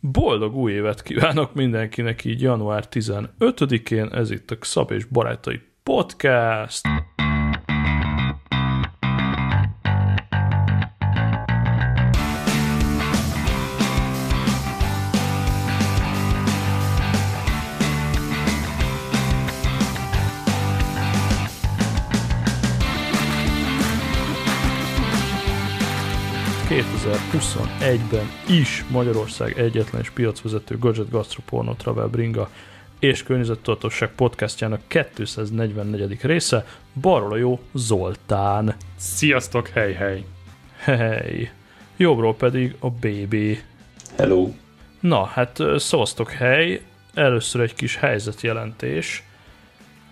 Boldog új évet kívánok mindenkinek így január 15-én, ez itt a Szab és Barátai Podcast. 2021-ben is Magyarország egyetlen és piacvezető Gadget Gastro Porno Travel Bringa és környezettudatosság podcastjának 244. része, balról a jó Zoltán. Sziasztok, hely, hely! Hely! Jobbról pedig a BB. Hello! Na, hát szavaztok hely, először egy kis helyzetjelentés.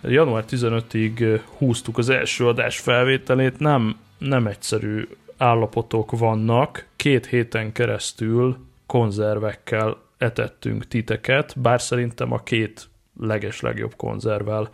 Január 15-ig húztuk az első adás felvételét, nem, nem egyszerű állapotok vannak, két héten keresztül konzervekkel etettünk titeket, bár szerintem a két leges legjobb konzervvel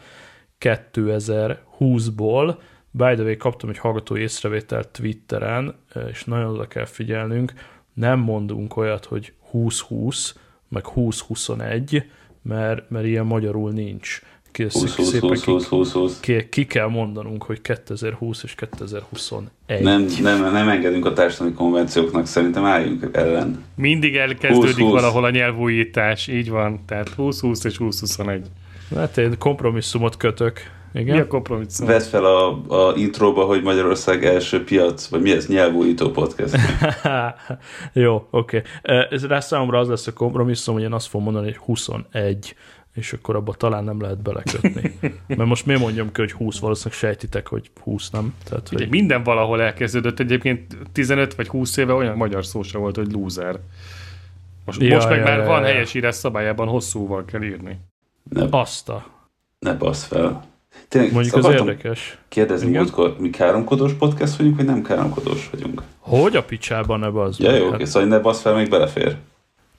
2020-ból. By the way, kaptam egy hallgató észrevételt Twitteren, és nagyon oda kell figyelnünk, nem mondunk olyat, hogy 2020, meg 2021, mert, mert ilyen magyarul nincs 20, 20, 20, 20, 20, 20. Ki, ki kell mondanunk, hogy 2020 és 2021. Nem, nem, nem engedünk a társadalmi konvencióknak, szerintem álljunk ellen. Mindig elkezdődik 20, 20. valahol a nyelvújítás, így van, tehát 20-20 és 20-21. Hát én kompromisszumot kötök. Igen? Mi a kompromisszum? Vedd fel a, a intróba, hogy Magyarország első piac, vagy mi ez, nyelvújító podcast. Jó, oké. Okay. Ez rá számomra az lesz a kompromisszum, hogy én azt fogom mondani, hogy 21 és akkor abba talán nem lehet belekötni. Mert most miért mondjam ki, hogy 20, valószínűleg sejtitek, hogy 20 nem. Tehát, Ugye, hogy... Minden valahol elkezdődött, egyébként 15 vagy 20 éve olyan magyar szó sem volt, hogy loser. Most, ja, most meg ja, már ja, van ja. helyes írás szabályában, hosszúval kell írni. Ne, Azt a... Ne bassz fel. Tényleg, Mondjuk az érdekes. Kérdezni múltkor, mi káromkodós podcast vagyunk, vagy nem káromkodós vagyunk? Hogy a picsában ne bazd Ja, jó, hát... oké, szóval ne bassz fel, még belefér.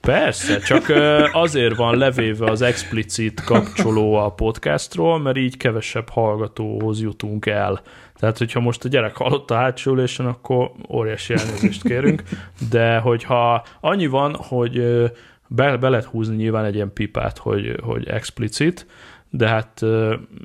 Persze, csak azért van levéve az explicit kapcsoló a podcastról, mert így kevesebb hallgatóhoz jutunk el. Tehát, hogyha most a gyerek hallott a hátsó ülésen, akkor óriási elnézést kérünk, de hogyha annyi van, hogy be, be lehet húzni nyilván egy ilyen pipát, hogy, hogy explicit, de hát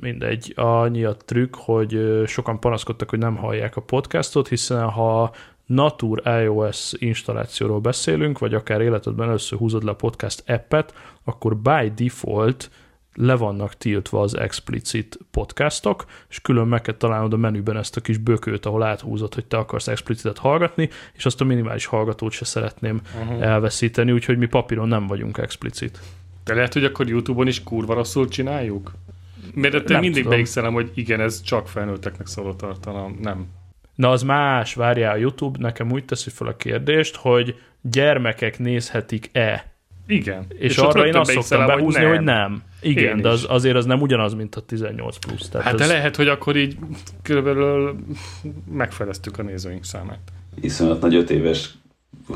mindegy, annyi a trükk, hogy sokan panaszkodtak, hogy nem hallják a podcastot, hiszen ha Natur iOS installációról beszélünk, vagy akár életedben először húzod le a podcast appet, akkor by default le vannak tiltva az explicit podcastok, és külön meg kell találnod a menüben ezt a kis bökőt, ahol áthúzod, hogy te akarsz explicitet hallgatni, és azt a minimális hallgatót se szeretném uh-huh. elveszíteni, úgyhogy mi papíron nem vagyunk explicit. De lehet, hogy akkor YouTube-on is kurva rosszul csináljuk? Mert te mindig beigszelem, hogy igen, ez csak felnőtteknek szóló tartalom. Nem. Na az más, várjál, a YouTube nekem úgy teszi fel a kérdést, hogy gyermekek nézhetik-e. Igen. És, és arra én azt szoktam behúzni, hogy nem. Hogy nem. Igen, én de az, azért az nem ugyanaz, mint a 18 plusz. Tehát hát ez... de lehet, hogy akkor így körülbelül megfeleztük a nézőink számát. Iszonyat nagy öt éves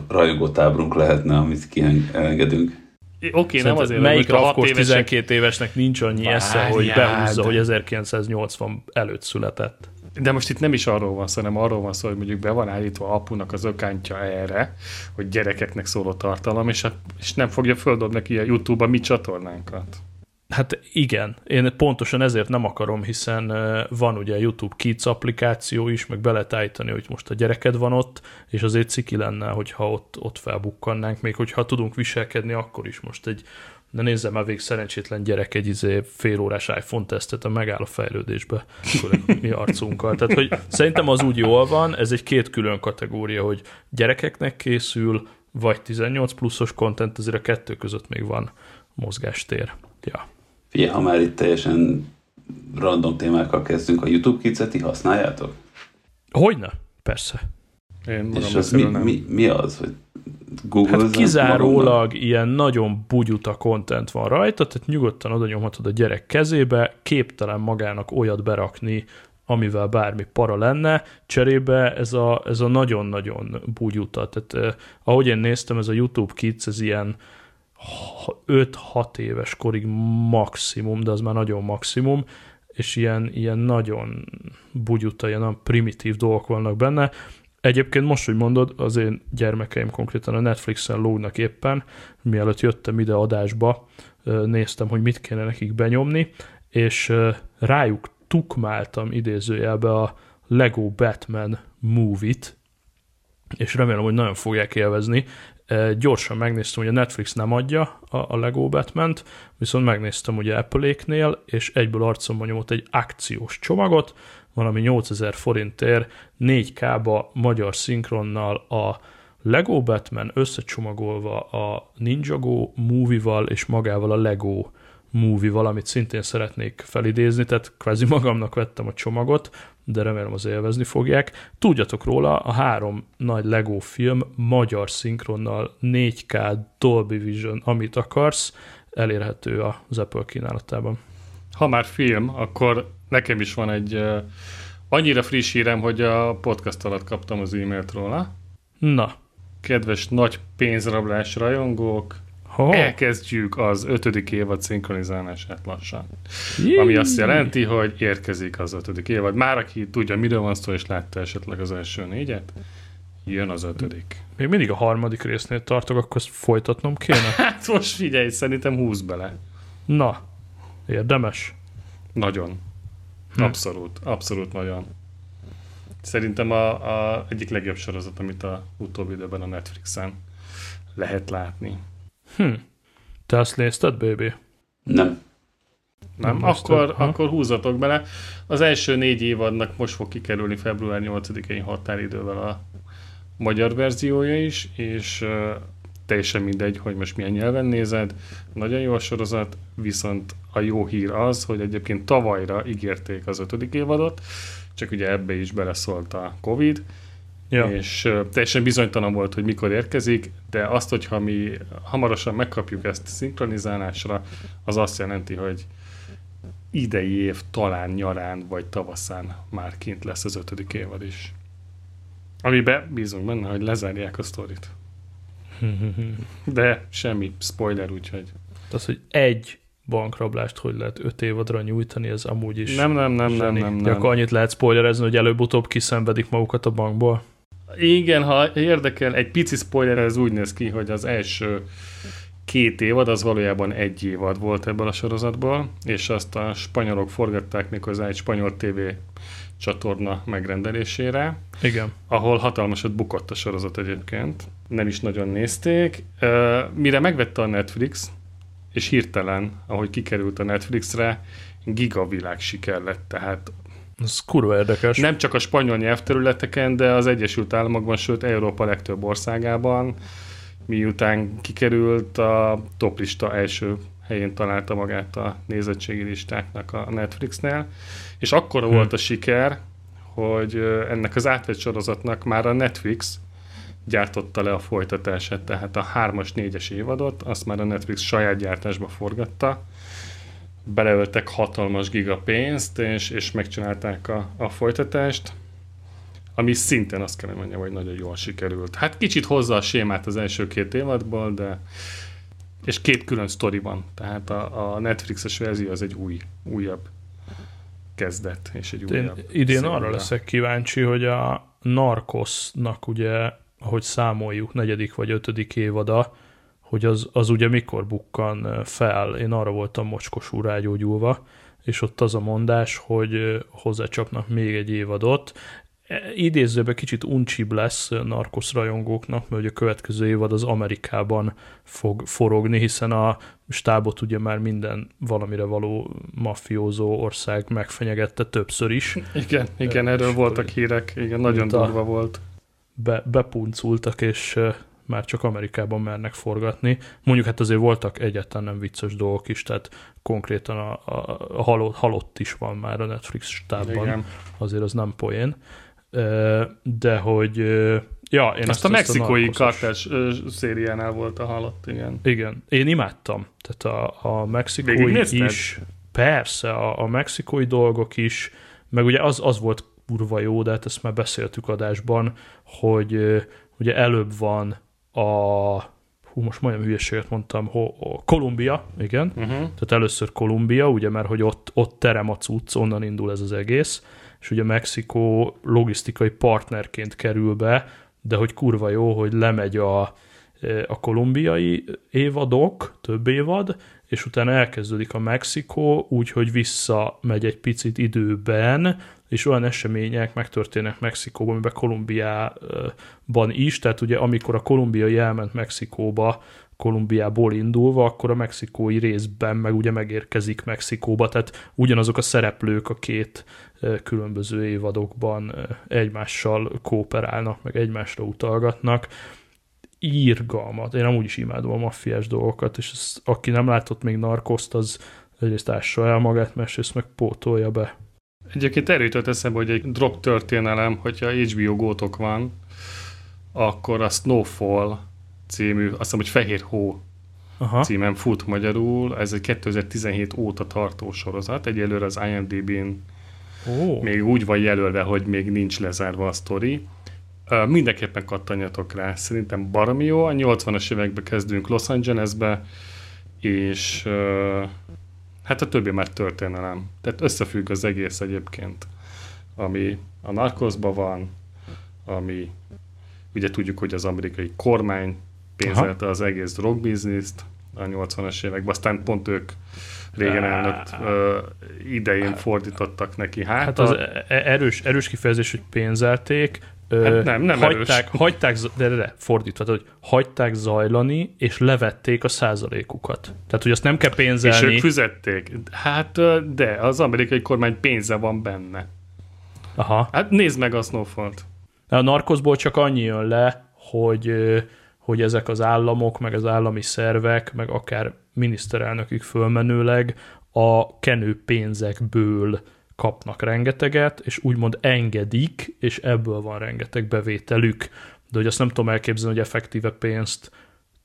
rajongótábrunk lehetne, amit kiengedünk. Oké, okay, nem azért, melyik rafkos 12 évesnek nincs annyi Várjál, esze, hogy behúzza, de... hogy 1980 előtt született. De most itt nem is arról van szó, hanem arról van szó, hogy mondjuk be van állítva apunak az ökántja erre, hogy gyerekeknek szóló tartalom, és, a, és nem fogja földobni neki a YouTube-ba mi csatornánkat. Hát igen, én pontosan ezért nem akarom, hiszen van ugye YouTube Kids applikáció is, meg be lehet állítani, hogy most a gyereked van ott, és azért ciki lenne, hogyha ott, ott felbukkannánk, még hogyha tudunk viselkedni, akkor is most egy ne nézzem már végig szerencsétlen gyerek egy izé fél órás iPhone tesztet, a megáll a fejlődésbe, mi arcunkkal. Tehát, hogy szerintem az úgy jól van, ez egy két külön kategória, hogy gyerekeknek készül, vagy 18 pluszos content, azért a kettő között még van mozgástér. Ja. Figyelj, ha már itt teljesen random témákkal kezdünk, a YouTube Kids-et ti használjátok? Hogyne? Persze. Én És az mi, mi, mi az, hogy Google hát kizárólag ilyen nagyon bugyuta content van rajta, tehát nyugodtan oda nyomhatod a gyerek kezébe, képtelen magának olyat berakni, amivel bármi para lenne, cserébe ez a, ez a nagyon-nagyon bugyuta. Tehát eh, ahogy én néztem, ez a YouTube Kids, ez ilyen 5-6 éves korig maximum, de az már nagyon maximum, és ilyen, ilyen nagyon bugyuta, ilyen nagyon primitív dolgok vannak benne, Egyébként most, hogy mondod, az én gyermekeim konkrétan a Netflixen lógnak éppen, mielőtt jöttem ide adásba, néztem, hogy mit kéne nekik benyomni, és rájuk tukmáltam idézőjelbe a Lego Batman movie-t, és remélem, hogy nagyon fogják élvezni. Gyorsan megnéztem, hogy a Netflix nem adja a Lego batman viszont megnéztem ugye Apple-éknél, és egyből arcomba nyomott egy akciós csomagot, valami 8000 forintért 4K-ba magyar szinkronnal a Lego Batman összecsomagolva a Ninjago movie-val és magával a Lego movie amit szintén szeretnék felidézni, tehát kvázi magamnak vettem a csomagot, de remélem az élvezni fogják. Tudjatok róla, a három nagy Lego film magyar szinkronnal 4K Dolby Vision, amit akarsz, elérhető az Apple kínálatában. Ha már film, akkor nekem is van egy uh, annyira friss hírem, hogy a podcast alatt kaptam az e-mailt róla. Na. Kedves nagy pénzrablás rajongók, Oh. Elkezdjük az ötödik évad szinkronizálását lassan. Jé. Ami azt jelenti, hogy érkezik az ötödik évad. Már aki tudja, miről van szó, és látta esetleg az első négyet, jön az ötödik. Még mindig a harmadik résznél tartok, akkor ezt folytatnom kéne? hát most figyelj, szerintem húz bele. Na, érdemes. Nagyon. Hm. Abszolút, abszolút nagyon. Szerintem a, a egyik legjobb sorozat, amit a utóbbi időben a Netflixen lehet látni. Hm. Te azt nézted, baby? Nem. Nem, nem akkor, akkor húzatok bele. Az első négy évadnak most fog kikerülni február 8-én határidővel a magyar verziója is, és uh, teljesen mindegy, hogy most milyen nyelven nézed. Nagyon jó a sorozat, viszont a jó hír az, hogy egyébként tavalyra ígérték az ötödik évadot, csak ugye ebbe is beleszólt a Covid, ja. és teljesen bizonytalan volt, hogy mikor érkezik, de azt, hogyha mi hamarosan megkapjuk ezt szinkronizálásra, az azt jelenti, hogy idei év talán nyarán vagy tavaszán már kint lesz az ötödik évad is. Amiben bízunk benne, hogy lezárják a sztorit. De semmi spoiler, úgyhogy... Az, hogy egy bankrablást hogy lehet öt évadra nyújtani, ez amúgy is Nem, nem, nem, nem, nem, nem. Akkor annyit lehet spoilerezni, hogy előbb-utóbb kiszenvedik magukat a bankból. Igen, ha érdekel, egy pici spoiler, ez úgy néz ki, hogy az első két évad, az valójában egy évad volt ebből a sorozatból, és azt a spanyolok forgatták méghozzá egy spanyol TV csatorna megrendelésére. Igen. Ahol hatalmasat bukott a sorozat egyébként. Nem is nagyon nézték. Mire megvette a Netflix, és hirtelen, ahogy kikerült a Netflixre, gigavilág siker lett, tehát ez kurva érdekes. Nem csak a spanyol nyelvterületeken, de az Egyesült Államokban, sőt Európa legtöbb országában, miután kikerült a toplista első helyén találta magát a nézettségi listáknak a Netflixnél, és akkor hmm. volt a siker, hogy ennek az átvett sorozatnak már a Netflix gyártotta le a folytatását, tehát a 3-as, 4-es évadot, azt már a Netflix saját gyártásba forgatta, beleöltek hatalmas giga pénzt, és, és megcsinálták a, a folytatást, ami szintén azt kell mondjam, hogy nagyon jól sikerült. Hát kicsit hozza a sémát az első két évadból, de és két külön sztori van, tehát a, a Netflixes verzió az egy új, újabb kezdet, és egy Én újabb Idén szépen. arra leszek kíváncsi, hogy a Narcosnak ugye, ahogy számoljuk, negyedik vagy ötödik évada, hogy az, az ugye mikor bukkan fel. Én arra voltam mocskosú rágyógyulva, és ott az a mondás, hogy hozzácsapnak még egy évadot. Idézőben kicsit uncsibb lesz narkosz rajongóknak, mert a következő évad az Amerikában fog forogni, hiszen a stábot ugye már minden valamire való mafiózó ország megfenyegette többször is. Igen, igen, erről voltak hírek, igen, nagyon durva volt. Be, bepuncultak, és már csak Amerikában mernek forgatni. Mondjuk hát azért voltak egyáltalán nem vicces dolgok is, tehát konkrétan a, a, a halott, halott is van már a Netflix stábban, Igen. azért az nem poén. De hogy Ja, én azt, azt a mexikói kartás szériánál volt a halott, igen. Igen, én imádtam. Tehát a, a mexikói is, persze, a, a mexikói dolgok is, meg ugye az, az volt kurva jó, de hát ezt már beszéltük adásban, hogy ugye előbb van a hú, most majdnem hülyeséget mondtam, ho, ho, Kolumbia, igen, uh-huh. tehát először Kolumbia, ugye, mert hogy ott, ott terem a cucc, onnan indul ez az egész, és ugye Mexikó logisztikai partnerként kerül be, de hogy kurva jó, hogy lemegy a, a kolumbiai évadok, több évad, és utána elkezdődik a Mexikó, úgyhogy visszamegy egy picit időben, és olyan események megtörténnek Mexikóban, amiben Kolumbiában is, tehát ugye amikor a kolumbiai elment Mexikóba, Kolumbiából indulva, akkor a mexikói részben meg ugye megérkezik Mexikóba, tehát ugyanazok a szereplők a két különböző évadokban egymással kooperálnak, meg egymásra utalgatnak. Írgalmat. Én amúgy is imádom a maffiás dolgokat, és ez, aki nem látott még narkoszt, az egyrészt ássa el magát, másrészt meg pótolja be. Egyébként erről jutott eszembe, hogy egy drog történelem, hogyha HBO gótok van, akkor a Snowfall című, azt hiszem, hogy Fehér Hó Aha. címen fut magyarul. Ez egy 2017 óta tartó sorozat. Egyelőre az IMDb-n oh. még úgy van jelölve, hogy még nincs lezárva a sztori. Uh, mindenképpen kattanjatok rá. Szerintem baromi jó. A 80-as években kezdünk Los Angelesbe, és uh, hát a többi már történelem. Tehát összefügg az egész egyébként, ami a narkozban van, ami ugye tudjuk, hogy az amerikai kormány pénzelte Aha. az egész drogbizniszt a 80-as években, aztán pont ők régen elnök idején fordítottak neki hát. Hát az e- erős, erős kifejezés, hogy pénzelték, Hát nem, nem hagyták, erős. hagyták, de, de, de fordítva, hogy hagyták zajlani, és levették a százalékukat. Tehát, hogy azt nem kell pénzelni. És ők fizették. Hát, de az amerikai kormány pénze van benne. Aha. Hát nézd meg a Snowfall-t. A narkozból csak annyi jön le, hogy hogy ezek az államok, meg az állami szervek, meg akár miniszterelnökük fölmenőleg a kenő pénzekből kapnak rengeteget, és úgymond engedik, és ebből van rengeteg bevételük. De hogy azt nem tudom elképzelni, hogy effektíve pénzt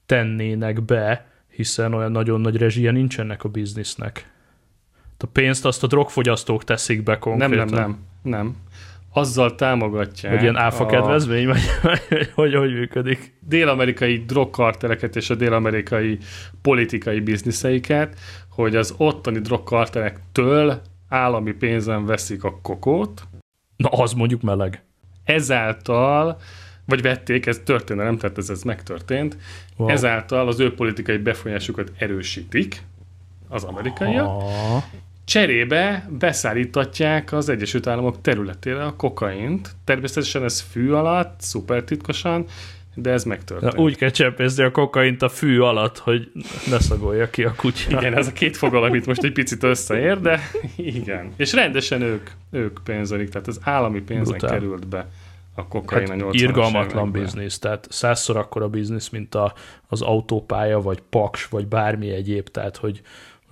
tennének be, hiszen olyan nagyon nagy rezsie nincsenek a biznisznek. A pénzt azt a drogfogyasztók teszik be konkrétan. Nem, nem, nem. nem azzal támogatják. Hogy ilyen áfa a... kedvezmény, vagy hogy, hogy működik? Dél-amerikai drogkarteleket és a dél-amerikai politikai bizniszeiket, hogy az ottani drogkartelektől állami pénzen veszik a kokót. Na, az mondjuk meleg. Ezáltal, vagy vették, ez történelem, tehát ez, ez megtörtént, wow. ezáltal az ő politikai befolyásukat erősítik, az amerikaiak, ah. Cserébe beszállítatják az Egyesült Államok területére a kokaint. Természetesen ez fű alatt, szuper titkosan, de ez megtörtént. Na, úgy kell csempészni a kokaint a fű alatt, hogy ne szagolja ki a kutya. Igen, ez a két fogalom itt most egy picit összeér, de igen. És rendesen ők, ők pénzelik, tehát az állami pénzen Brutál. került be a kokain hát a 80 Irgalmatlan biznisz, tehát százszor akkora biznisz, mint a, az autópálya, vagy paks, vagy bármi egyéb, tehát hogy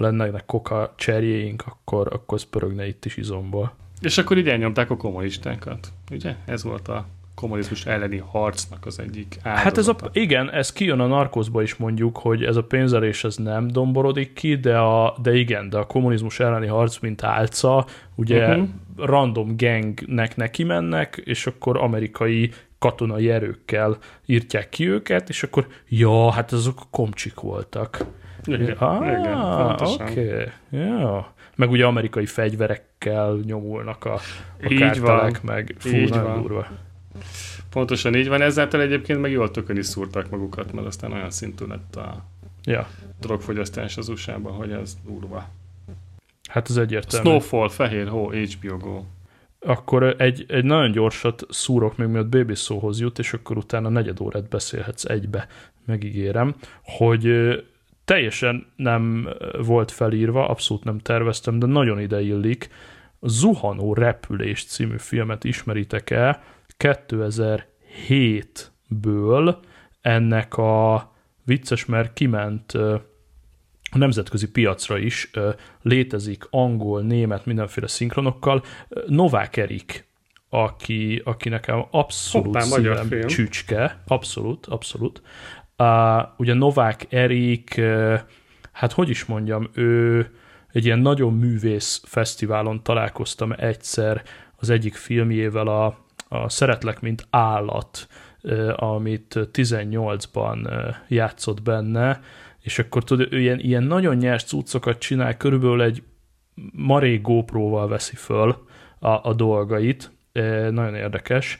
lennének koka cserjéink, akkor, akkor az pörögne itt is izomból. És akkor így elnyomták a kommunistákat, ugye? Ez volt a kommunizmus elleni harcnak az egyik áldozata. Hát ez a, igen, ez kijön a narkozba is mondjuk, hogy ez a pénzelés ez nem domborodik ki, de, a, de igen, de a kommunizmus elleni harc, mint álca, ugye uh-huh. random gangnek neki mennek, és akkor amerikai katonai erőkkel írtják ki őket, és akkor ja, hát azok komcsik voltak. Igen, ah, oké. Okay. Ja. Meg ugye amerikai fegyverekkel nyomulnak a, a így kártelek, van. meg fú, így van. durva. Pontosan így van, ezáltal egyébként meg jól tökön is szúrták magukat, mert aztán olyan szintű lett a ja. drogfogyasztás az usa hogy ez durva. Hát ez egyértelmű. Snowfall, Fehér Hó, HBO Go. Akkor egy, egy nagyon gyorsat szúrok még miatt Baby szóhoz jut, és akkor utána negyed órát beszélhetsz egybe, megígérem, hogy teljesen nem volt felírva, abszolút nem terveztem, de nagyon ide illik. Zuhanó repülés című filmet ismeritek el 2007-ből ennek a vicces, mert kiment a nemzetközi piacra is létezik angol, német, mindenféle szinkronokkal. Novák Erik, aki, aki nekem abszolút Hoppá, szívem csücske, abszolút, abszolút. Uh, ugye Novák Erik, hát hogy is mondjam, ő egy ilyen nagyon művész fesztiválon találkoztam egyszer az egyik filmjével, a, a Szeretlek, mint állat, amit 18-ban uh, játszott benne, és akkor tudod, ő ilyen, ilyen nagyon nyers cuccokat csinál, körülbelül egy marék GoPro-val veszi föl a, a dolgait. Nagyon érdekes.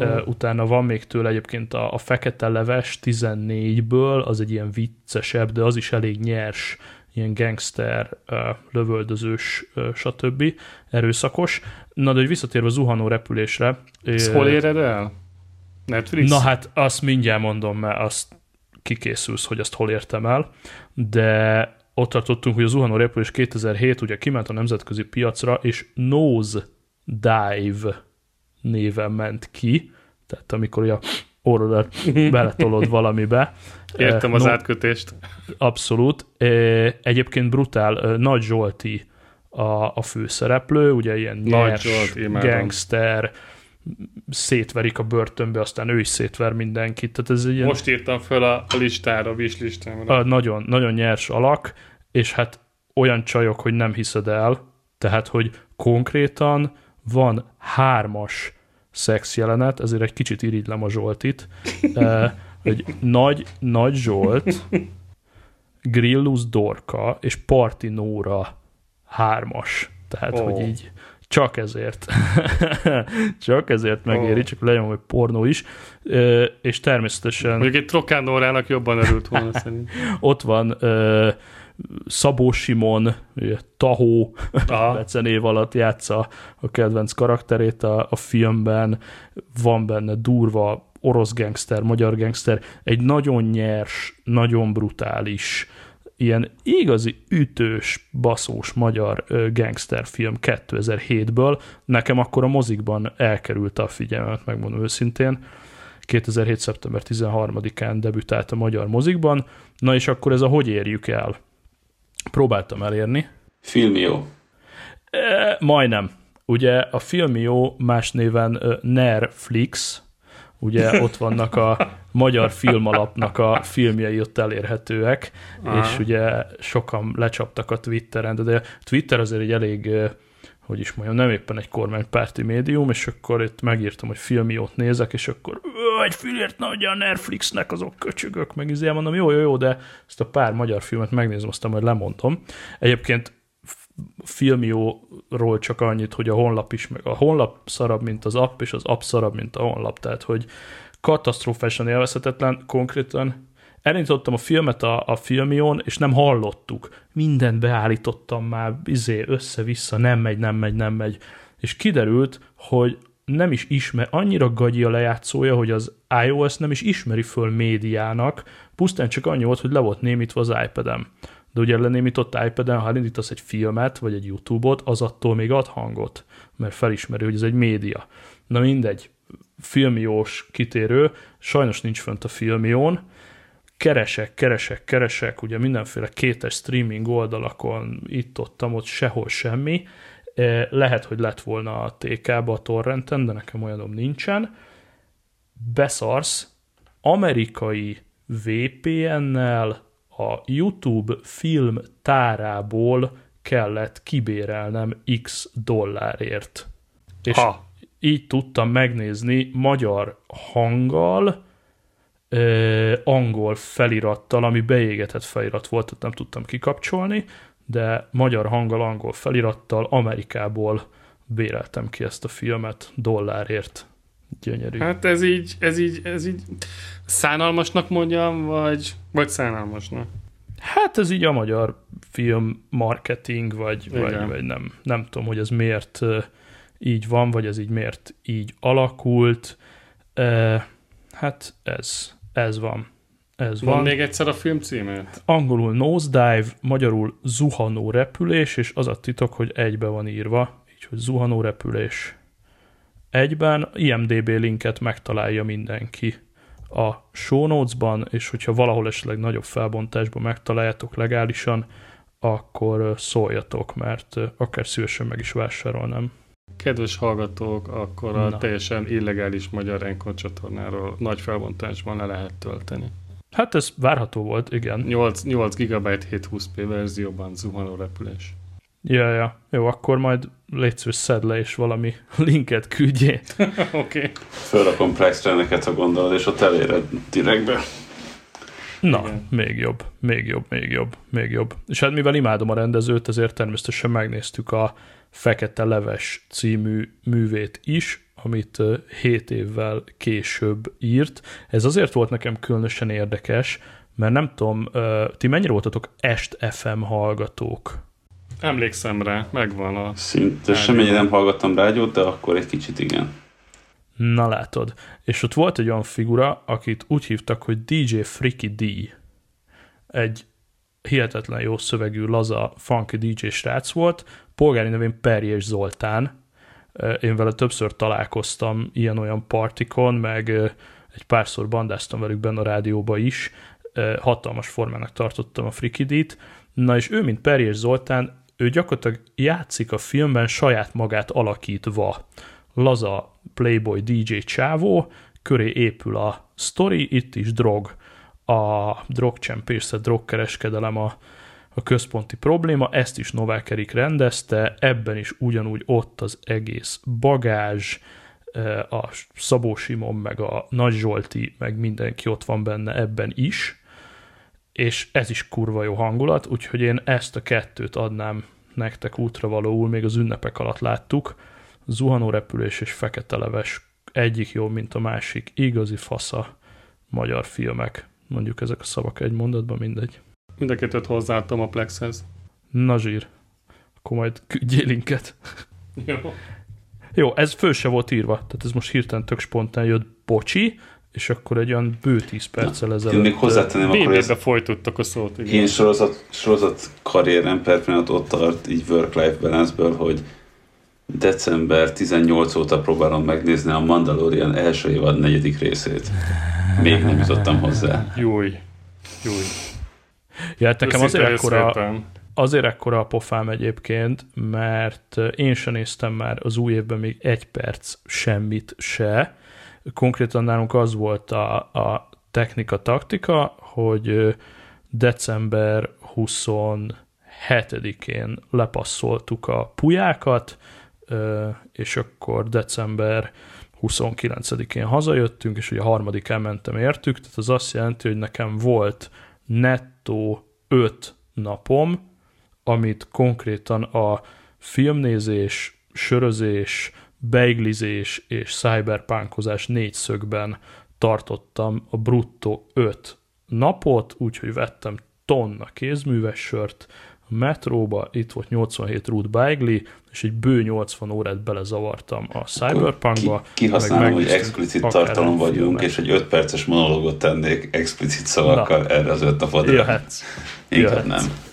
Uh, utána van még tőle egyébként a, a Fekete Leves 14-ből, az egy ilyen viccesebb, de az is elég nyers, ilyen gangster, lövöldözős, stb. erőszakos. Na, de hogy visszatérve a zuhanó repülésre. Ezt hol éred el? Netflix? Na hát azt mindjárt mondom, mert azt kikészülsz, hogy azt hol értem el, de ott tartottunk, hogy a zuhanó repülés 2007 ugye kiment a nemzetközi piacra, és Nose Dive néven ment ki, tehát amikor ugye orrodat beletolod valamibe. Értem az no, átkötést. Abszolút. Egyébként brutál, Nagy Zsolti a, a főszereplő, ugye ilyen nyers, Zsolti, gangster, szétverik a börtönbe, aztán ő is szétver mindenkit. Tehát ez ilyen, Most írtam föl a, a listára, a listámra. A, nagyon, nagyon nyers alak, és hát olyan csajok, hogy nem hiszed el, tehát, hogy konkrétan van hármas szex jelenet, ezért egy kicsit irigylem a Zsoltit, hogy nagy, nagy Zsolt, Grillus Dorka és Parti Nóra hármas. Tehát, oh. hogy így csak ezért. csak ezért megéri, oh. csak legyen hogy pornó is. Eh, és természetesen... Mondjuk egy Trokánórának jobban örült volna szerint. Ott van uh, Szabó Simon, Tahó becenév alatt játsza a kedvenc karakterét a, a filmben, van benne durva orosz gangster, magyar gangster, egy nagyon nyers, nagyon brutális, ilyen igazi ütős, baszós magyar gangsterfilm 2007-ből. Nekem akkor a mozikban elkerült a figyelmet, megmondom őszintén. 2007. szeptember 13-án debütált a magyar mozikban. Na és akkor ez a Hogy érjük el? Próbáltam elérni. Filmió. E, majdnem. Ugye a Filmió más néven Nerflix, ugye ott vannak a magyar filmalapnak a filmjei ott elérhetőek, Aha. és ugye sokan lecsaptak a Twitteren, de Twitter azért egy elég hogy is mondjam, nem éppen egy kormánypárti médium, és akkor itt megírtam, hogy filmiót nézek, és akkor egy filért nagy a Netflixnek azok köcsögök, meg izé, mondom, jó, jó, jó, de ezt a pár magyar filmet megnézem, aztán majd lemondom. Egyébként filmióról csak annyit, hogy a honlap is, meg a honlap szarabb, mint az app, és az app szarabb, mint a honlap, tehát hogy katasztrófásan élvezhetetlen, konkrétan elindítottam a filmet a, a filmion, és nem hallottuk. Mindent beállítottam már, izé, össze-vissza, nem megy, nem megy, nem megy. És kiderült, hogy nem is ismer, annyira gagyi a lejátszója, hogy az iOS nem is ismeri föl médiának, pusztán csak annyi volt, hogy le volt némítva az iPad-em. De ugye lenémított iPad-en, ha elindítasz egy filmet, vagy egy YouTube-ot, az attól még ad hangot, mert felismeri, hogy ez egy média. Na mindegy, filmiós kitérő, sajnos nincs fönt a filmión, keresek, keresek, keresek, ugye mindenféle kétes streaming oldalakon, itt-ott, ott sehol semmi, e, lehet, hogy lett volna a TK-ba, a torrenten, de nekem olyanom nincsen. Beszarsz, amerikai VPN-nel a YouTube film tárából kellett kibérelnem x dollárért. És ha. így tudtam megnézni magyar hanggal, angol felirattal, ami beégetett felirat volt, tehát nem tudtam kikapcsolni, de magyar hanggal, angol felirattal Amerikából béreltem ki ezt a filmet dollárért. Gyönyörű. Hát ez így, ez így, ez így szánalmasnak mondjam, vagy, vagy szánalmasnak? Hát ez így a magyar film marketing, vagy, vagy, vagy nem, nem tudom, hogy ez miért így van, vagy ez így miért így alakult. Hát ez, ez van. Ez van. van. még egyszer a film címét? Angolul nosedive, magyarul zuhanó repülés, és az a titok, hogy egybe van írva, így, hogy zuhanó repülés. Egyben IMDB linket megtalálja mindenki a show notes-ban, és hogyha valahol esetleg nagyobb felbontásban megtaláljátok legálisan, akkor szóljatok, mert akár szívesen meg is vásárolnám. Kedves hallgatók, akkor a Na. teljesen illegális magyar Enkon csatornáról nagy felbontásban le lehet tölteni. Hát ez várható volt, igen. 8, 8 GB 720p verzióban zuhanó repülés. Ja, ja. Jó, akkor majd légy szedd le, és valami linket küldjé. Oké. okay. Fölrakom price ha gondolod, és ott eléred direktbe. Na, Igen. még jobb, még jobb, még jobb, még jobb. És hát mivel imádom a rendezőt, ezért természetesen megnéztük a Fekete Leves című művét is, amit 7 évvel később írt. Ez azért volt nekem különösen érdekes, mert nem tudom, ti mennyire voltatok Est FM hallgatók? Emlékszem rá, megvan a... Szinte semmennyi nem hallgattam rádiót, de akkor egy kicsit igen. Na látod. És ott volt egy olyan figura, akit úgy hívtak, hogy DJ Freaky D. Egy hihetetlen jó szövegű, laza, funky DJ srác volt, polgári nevén Perjes Zoltán. Én vele többször találkoztam ilyen-olyan partikon, meg egy párszor bandáztam velük benne a rádióba is, hatalmas formának tartottam a Frikidit. Na és ő, mint Perjes Zoltán, ő gyakorlatilag játszik a filmben saját magát alakítva. Laza Playboy DJ csávó, köré épül a story, itt is drog, a drogcsempész, a drogkereskedelem a, a központi probléma, ezt is Novák Erik rendezte, ebben is ugyanúgy ott az egész bagázs, a Szabó Simon, meg a Nagy Zsolti, meg mindenki ott van benne ebben is, és ez is kurva jó hangulat, úgyhogy én ezt a kettőt adnám nektek útra valóul, még az ünnepek alatt láttuk. Zuhanó repülés és fekete leves egyik jobb, mint a másik. Igazi fasza magyar filmek. Mondjuk ezek a szavak egy mondatban, mindegy. Mind a kettőt hozzáadtam a Plexhez. Na zsír. Akkor majd küldjél linket. Jó. Jó, ez föl se volt írva, tehát ez most hirtelen tök spontán jött, bocsi, és akkor egy olyan bő 10 perccel ezelőtt... Én még hozzátenném akkor, BB-be folytottak a szót. igen. én sorozat, sorozat karrierem per pillanat ott tart, így work-life balance hogy december 18 óta próbálom megnézni a Mandalorian első évad negyedik részét. Még nem jutottam hozzá. Júj. Júj. Ja, hát nekem azért ekkora, azért ekkora a pofám egyébként, mert én sem néztem már az új évben még egy perc semmit se. Konkrétan nálunk az volt a, a technika, taktika, hogy ö, december 27-én lepasszoltuk a pulyákat, ö, és akkor december 29-én hazajöttünk, és ugye a harmadikán mentem értük, tehát az azt jelenti, hogy nekem volt nettó 5 napom, amit konkrétan a filmnézés, sörözés, beiglizés és cyberpunkozás négyszögben tartottam a bruttó 5 napot, úgyhogy vettem tonna kézműves sört, a metróba, itt volt 87 rút beigli, és egy bő 80 órát belezavartam a cyberpunkba. Ki, kihasználom, hogy explicit tartalom vagyunk, és egy 5 perces monológot tennék explicit szavakkal Na. erre az öt napodra. Jöhetsz. Inkább jöhetsz. nem.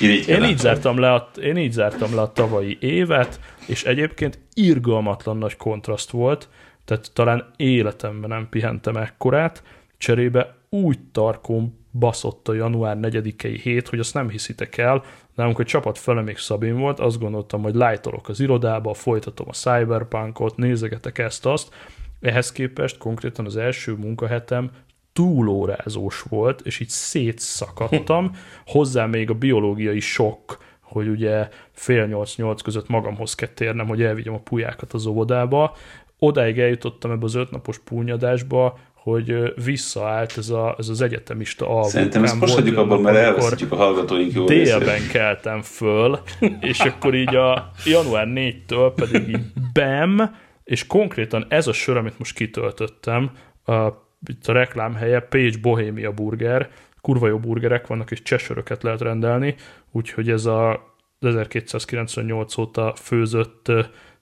Irigy Én így, zártam le a, én így zártam le a tavalyi évet, és egyébként irgalmatlan nagy kontraszt volt, tehát talán életemben nem pihentem ekkorát, cserébe úgy tarkon baszott a január 4-i hét, hogy azt nem hiszitek el, nálunk egy csapat fele még Szabin volt, azt gondoltam, hogy lájtolok az irodába, folytatom a cyberpunkot, nézegetek ezt-azt, ehhez képest konkrétan az első munkahetem túlórázós volt, és így szétszakadtam, hozzá még a biológiai sok, hogy ugye fél nyolc-nyolc között magamhoz kell térnem, hogy elvigyem a pulyákat az óvodába. Odáig eljutottam ebbe az ötnapos púnyadásba, hogy visszaállt ez, a, ez az egyetemista alvó. Szerintem ezt most hagyjuk abban, mert elveszítjük a hallgatóink jó részét. Délben keltem föl, és akkor így a január 4-től pedig így bam, és konkrétan ez a sör, amit most kitöltöttem, a, itt a reklámhelye Page Bohemia Burger, kurva jó burgerek vannak, és csesöröket lehet rendelni, úgyhogy ez a 1298 óta főzött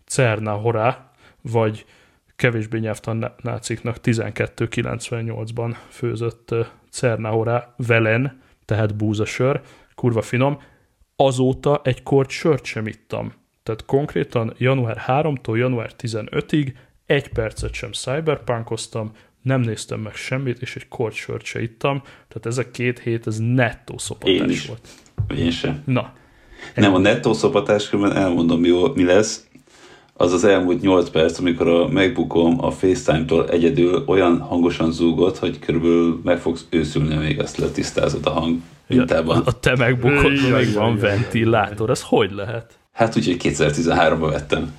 Cerna Hora, vagy kevésbé nyelvtan náciknak 1298-ban főzött ö, Cerna Hora Velen, tehát búzasör, kurva finom, azóta egy kort sört sem ittam. Tehát konkrétan január 3-tól január 15-ig egy percet sem cyberpunkoztam, nem néztem meg semmit, és egy kort sört se ittam, tehát ez a két hét, ez nettó Én szopatás is. volt. Én sem. Na, Nem, a nettó szopatás különben elmondom, jó, mi lesz. Az az elmúlt 8 perc, amikor a megbukom a FaceTime-tól egyedül olyan hangosan zúgott, hogy körülbelül meg fogsz őszülni, még ezt letisztázod a hang mintában. a te megbukodban Jaj, meg jaj, van ventilátor, ez hogy lehet? Hát úgyhogy 2013-ban vettem.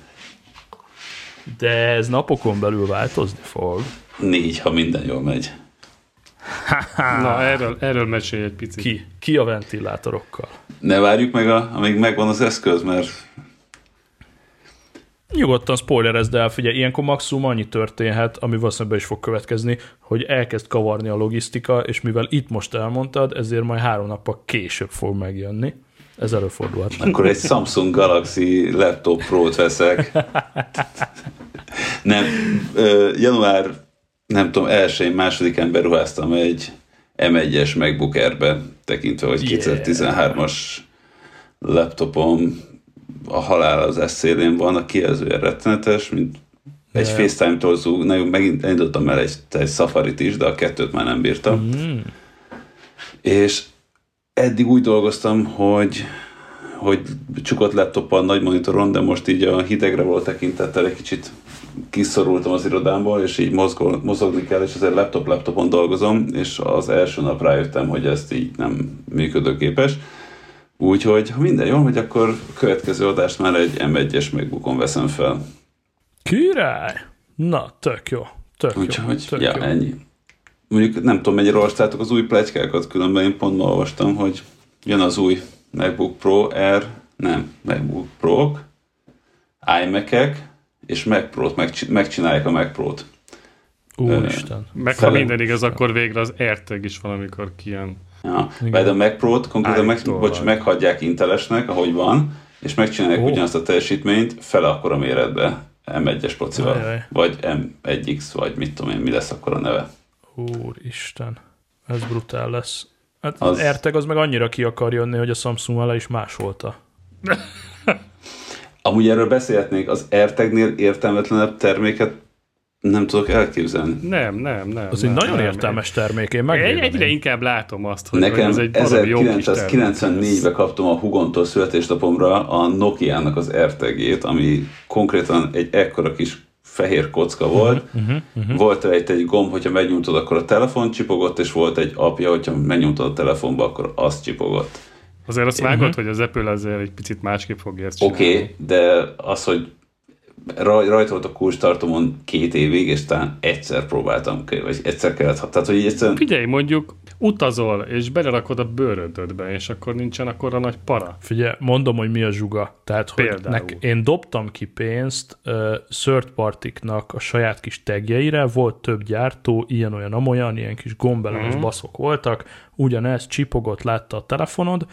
De ez napokon belül változni fog. Négy, ha minden jól megy. Na, erről, erről mesélj egy picit. Ki? Ki a ventilátorokkal? Ne várjuk meg, a, amíg megvan az eszköz, mert Nyugodtan spoilerezd el, figyelj, ilyenkor maximum annyi történhet, ami valószínűleg is fog következni, hogy elkezd kavarni a logisztika, és mivel itt most elmondtad, ezért majd három nappal később fog megjönni. Ez előfordulhat. Akkor egy Samsung Galaxy Laptop Pro-t veszek. Nem, január, nem tudom, elsőjén, másodikán beruháztam egy M1-es MacBook Air-be, tekintve, hogy Yeah. 2013-as laptopom a halál az eszélén van, a kijelzője rettenetes, mint egy Yeah. FaceTime-tól zúg, nagyon megint elindítottam el egy, egy Safari-t is, de a kettőt már nem bírtam. Mm. És eddig úgy dolgoztam, hogy hogy csukott laptoppal, nagy monitoron, de most így a hidegre volt tekintettel egy kicsit kiszorultam az irodámból, és így mozgol, mozogni kell, és ezért laptop-laptopon dolgozom, és az első nap rájöttem, hogy ezt így nem működőképes. Úgyhogy, ha minden jól megy, akkor a következő adást már egy M1-es megbukon veszem fel. Király! Na, tök jó. Tök jó. Úgyhogy, Tök ja, jó. ennyi. Mondjuk nem tudom, mennyire olvastátok az új pletykákat, különben én pont ma olvastam, hogy jön az új MacBook Pro Air, nem, MacBook Pro-k, iMac-ek, és Mac Pro-t, megcsi- megcsinálják a Mac Pro-t. Úristen. Meg ha minden igaz, akkor végre az AirTag is valamikor kijön. Ja, Igen. majd a Mac Pro-t konkrétan meg, bocs, meghagyják Intelesnek, ahogy van, és megcsinálják Ó. ugyanazt a teljesítményt fele akkora méretbe M1-es procival, Ajaj. vagy M1X, vagy mit tudom én, mi lesz akkor a neve. Úristen. Ez brutál lesz. Hát Az- az AirTag az meg annyira ki akar jönni, hogy a Samsung vele is másolta. Amúgy erről beszélhetnék, az AirTag-nél értelmetlenebb terméket nem tudok elképzelni. Nem, nem, nem. Az nem, egy nagyon nem. értelmes termék, én Egy, megvédem. egyre inkább látom azt, hogy, Nekem ez egy valami jó kis termék. 1994-ben kaptam a Hugontól születésnapomra a Nokia-nak az AirTag-ét, ami konkrétan egy ekkora kis fehér kocka volt. Uh-huh, uh-huh. Volt rajta egy gomb, hogyha megnyomtad, akkor a telefon csipogott, és volt egy apja, hogyha megnyomtad a telefonba, akkor az csipogott. Azért azt vágod, hogy az Apple azért egy picit másképp fogja ezt Oké, okay, de az, hogy raj, rajta volt a kulcstartomon két évig, és talán egyszer próbáltam, vagy egyszer kellett, tehát hogy így egyszerűen Figyelj, mondjuk utazol, és belerakod a bőrödödbe, és akkor nincsen akkor a nagy para. Figyelj, mondom, hogy mi a zsuga. Tehát, hogy Például. nek, én dobtam ki pénzt uh, third partiknak a saját kis tegjeire, volt több gyártó, ilyen-olyan, amolyan, ilyen kis gombelemes Mhm. baszok voltak, ugyanez csipogott, látta a telefonod,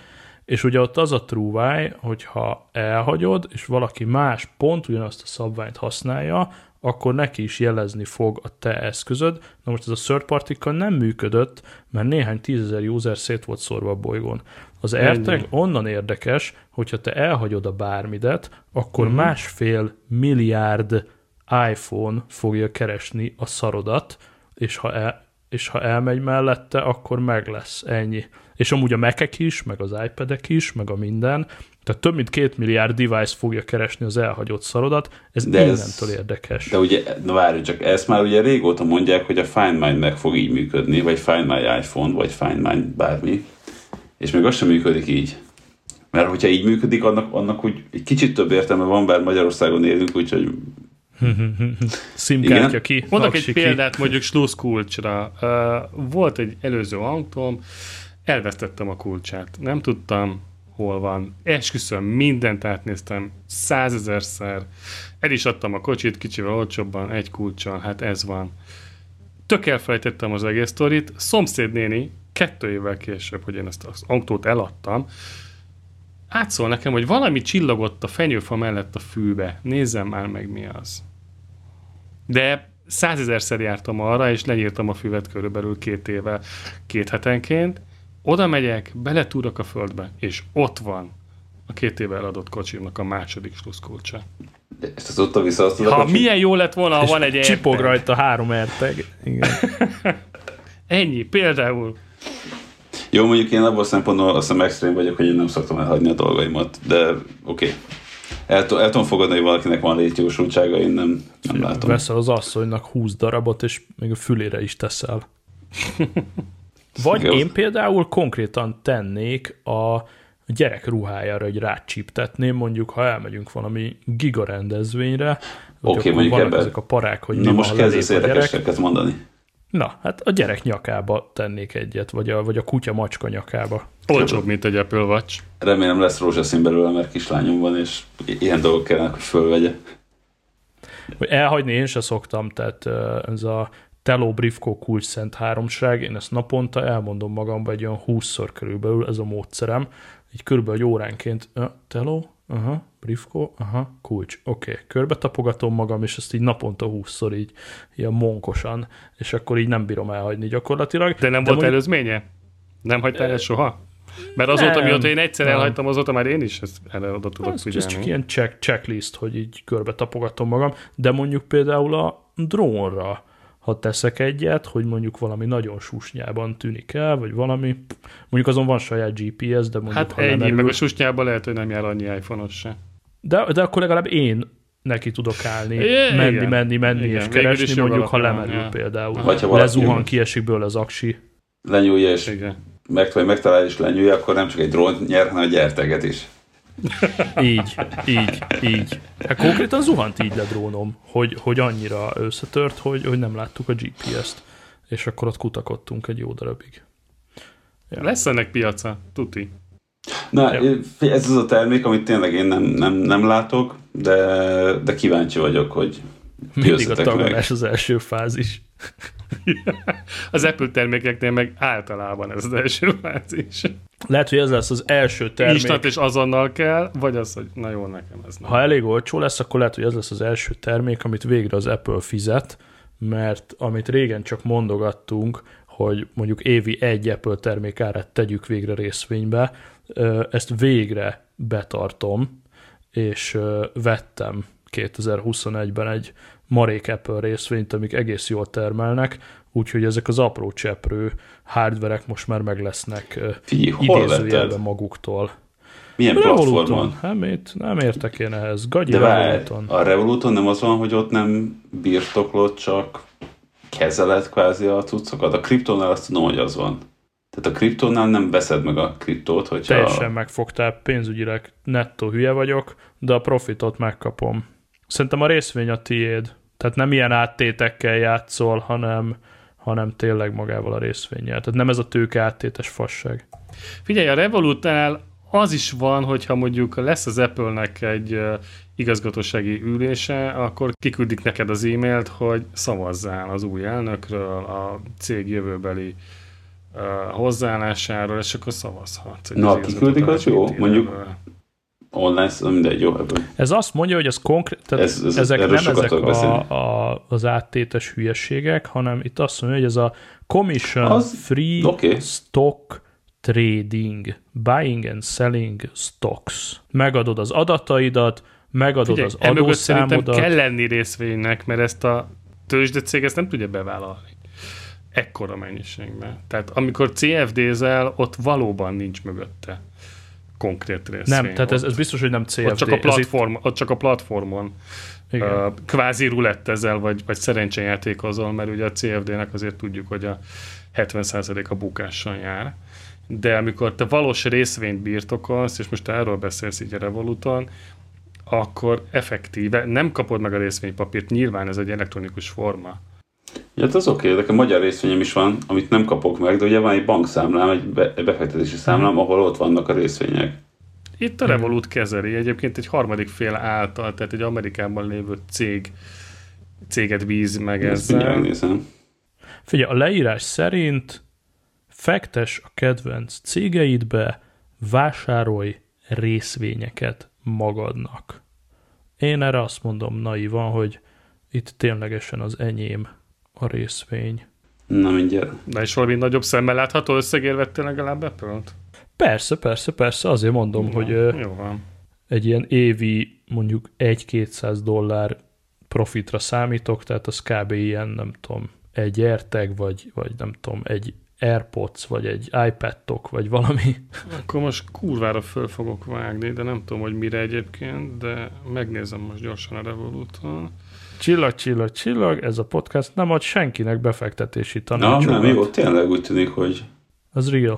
és ugye ott az a trúváj, hogyha elhagyod, és valaki más pont ugyanazt a szabványt használja, akkor neki is jelezni fog a te eszközöd. Na most ez a third partikkal nem működött, mert néhány tízezer user szét volt szórva a bolygón. Az AirTag onnan érdekes, hogyha te elhagyod a bármidet, akkor Mhm. uh-huh. másfél milliárd iPhone fogja keresni a szarodat, és ha, el, és ha elmegy mellette, akkor meg lesz ennyi. És amúgy a mac is, meg az iPad-ek is, meg a minden, tehát több mint két milliárd device fogja keresni az elhagyott szarodat, ez De De ez- innentől érdekes. De ugye, na várj csak, ezt már ugye régóta mondják, hogy a Find My meg fog így működni, vagy Find My iPhone, vagy Find My bármi, és még az sem működik így. Mert hogyha így működik, annak, annak úgy egy kicsit több értelme van, bár Magyarországon élünk, úgyhogy Szimkártya ki, Mondok egy ki. példát mondjuk slusz kulcsra. Uh, volt egy előző autóm, elvesztettem a kulcsát. Nem tudtam, hol van. Esküszöm, mindent átnéztem százezerszer. El is adtam a kocsit kicsivel olcsóbban, egy kulccsal, hát ez van. Tök elfelejtettem az egész sztorit. Szomszéd néni kettő évvel később, hogy én ezt az autót eladtam, átszól nekem, hogy valami csillogott a fenyőfa mellett a fűbe. Nézzem már meg, mi az. De százezerszer jártam arra, és lenyírtam a füvet körülbelül két éve, két hetenként. Oda megyek, beletúrok a földbe, és ott van a két éve eladott kocsimnak a második sluszkulcsa. ezt az ott vissza azt Ha milyen jó lett volna, ha van egy csipog AirTag. rajta három AirTag. Igen. Ennyi, például. Jó, mondjuk én abban a szempontból azt hiszem extrém vagyok, hogy én nem szoktam elhagyni a dolgaimat, de oké. Okay. El, t- el tudom fogadni, hogy valakinek van létjogosultsága, én nem, nem látom. Veszel az asszonynak 20 darabot, és még a fülére is teszel. Vagy Igen. én például konkrétan tennék a gyerek ruhájára, hogy rácsíptetném, mondjuk, ha elmegyünk valami giga rendezvényre, hogy Oké, akkor mondjuk vannak ebben- ezek a parák, hogy Na most kezdesz a gyerek. érdekeseket mondani. Na, hát a gyerek nyakába tennék egyet, vagy a, vagy a kutya macska nyakába. Olcsóbb, mint egy Apple Watch. Remélem lesz rózsaszín belőle, mert kislányom van, és ilyen dolgok kellene, hogy fölvegye. Elhagyni én se szoktam, tehát ez a Teló Brifko kulcs szent háromság, én ezt naponta elmondom magamba egy olyan 20-szor körülbelül, ez a módszerem, így körülbelül egy óránként, Teló, aha, Brifko, aha, kulcs, oké, okay. körbe tapogatom magam, és ezt így naponta 20-szor így ilyen monkosan, és akkor így nem bírom elhagyni gyakorlatilag. De nem De volt mondjuk... előzménye? Nem hagytál el soha? Mert azóta, nem, mióta én egyszer nem. elhagytam, azóta már én is ezt erre oda tudok ez, figyelni. Ez csak ilyen check, checklist, hogy így körbe tapogatom magam, de mondjuk például a drónra, ha teszek egyet, hogy mondjuk valami nagyon susnyában tűnik el, vagy valami, mondjuk azon van saját GPS, de mondjuk Hát ha ennyi, meg a susnyában lehet, hogy nem jár annyi iPhone-os se. De, de akkor legalább én neki tudok állni, é, menni, igen. menni, menni, igen. és keresni, mondjuk ha lemerül ja. például. Vagy ha lezuhan, kiesik belőle az aksi. Lenyúlja, és igen meg, vagy megtalál és lenyúlja, akkor nem csak egy drón nyer, hanem egy gyerteget is. Így, így, így. Hát konkrétan zuhant így le drónom, hogy, hogy annyira összetört, hogy, hogy nem láttuk a GPS-t. És akkor ott kutakodtunk egy jó darabig. Ja. Lesz ennek piaca, tuti. Na, ja. ez az a termék, amit tényleg én nem, nem, nem látok, de, de kíváncsi vagyok, hogy Mindig a tagadás az első fázis. az Apple termékeknél meg általában ez az első fázis. Lehet, hogy ez lesz az első termék. Instant és azonnal kell, vagy az, hogy na jó, nekem ez nem. Ha elég olcsó lesz, akkor lehet, hogy ez lesz az első termék, amit végre az Apple fizet, mert amit régen csak mondogattunk, hogy mondjuk évi egy Apple termék árát tegyük végre részvénybe, ezt végre betartom, és vettem 2021-ben egy marék Apple részvényt, amik egész jól termelnek, úgyhogy ezek az apró cseprő hardverek most már meg lesznek idézőjelben maguktól. Milyen platformon? Hát mit? Nem értek én ehhez. Gagyi De Revoluton. a Revoluton nem az van, hogy ott nem birtoklott, csak kezeled kvázi a cuccokat. A kriptónál azt tudom, hogy az van. Tehát a kriptónál nem veszed meg a kriptót, hogyha... Teljesen megfogtál, pénzügyileg nettó hülye vagyok, de a profitot megkapom. Szerintem a részvény a tiéd. Tehát nem ilyen áttétekkel játszol, hanem, hanem tényleg magával a részvényel. Tehát nem ez a tőke áttétes fasság. Figyelj, a Revolutnál az is van, hogyha mondjuk lesz az Apple-nek egy igazgatósági ülése, akkor kiküldik neked az e-mailt, hogy szavazzál az új elnökről, a cég jövőbeli uh, hozzáállásáról, és akkor szavazhatsz. Na, kiküldik, az jó. Mondjuk online, mindegy, jó. Ez azt mondja, hogy ez konkrét, tehát ez, ez, ezek nem ezek a, a, az áttétes hülyeségek, hanem itt azt mondja, hogy ez a commission az, free okay. stock trading, buying and selling stocks. Megadod az adataidat, megadod Figyelj, az adószámodat. kell lenni részvénynek, mert ezt a tőzsdecég ezt nem tudja bevállalni ekkora mennyiségben. Tehát amikor CFD-zel, ott valóban nincs mögötte konkrét részvény. Nem, tehát ez, ez biztos, hogy nem CFD. Ott csak a, platform, itt... ott csak a platformon Igen. Uh, kvázi rulettezel, vagy, vagy szerencsejátékozol, mert ugye a CFD-nek azért tudjuk, hogy a 70% a bukással jár. De amikor te valós részvényt birtokolsz, és most erről beszélsz így a Revoluton, akkor effektíve nem kapod meg a részvénypapírt, nyilván ez egy elektronikus forma. Ja, hát az oké, okay, nekem magyar részvényem is van, amit nem kapok meg, de ugye van egy bankszámlám, egy, be, egy befektetési számlám, ahol ott vannak a részvények. Itt a Revolut kezeli, egyébként egy harmadik fél által, tehát egy Amerikában lévő cég céget bíz meg Ezt ezzel. Figyelj, a leírás szerint fektes a kedvenc cégeidbe, vásárolj részvényeket magadnak. Én erre azt mondom naivan, hogy itt ténylegesen az enyém a részvény. Na mindjárt. Na és valami nagyobb szemmel látható összegért vettél legalább apple Persze, persze, persze, azért mondom, jó, hogy jó van. egy ilyen évi mondjuk 1-200 dollár profitra számítok, tehát az kb. ilyen, nem tudom, egy AirTag, vagy, vagy nem tudom, egy AirPods, vagy egy iPad-tok, vagy valami. Akkor most kurvára föl fogok vágni, de nem tudom, hogy mire egyébként, de megnézem most gyorsan a Revoluton. Csillag, csillag, csillag, ez a podcast nem ad senkinek befektetési tanácsokat. Na, nem, jó, tényleg úgy tűnik, hogy... Az real.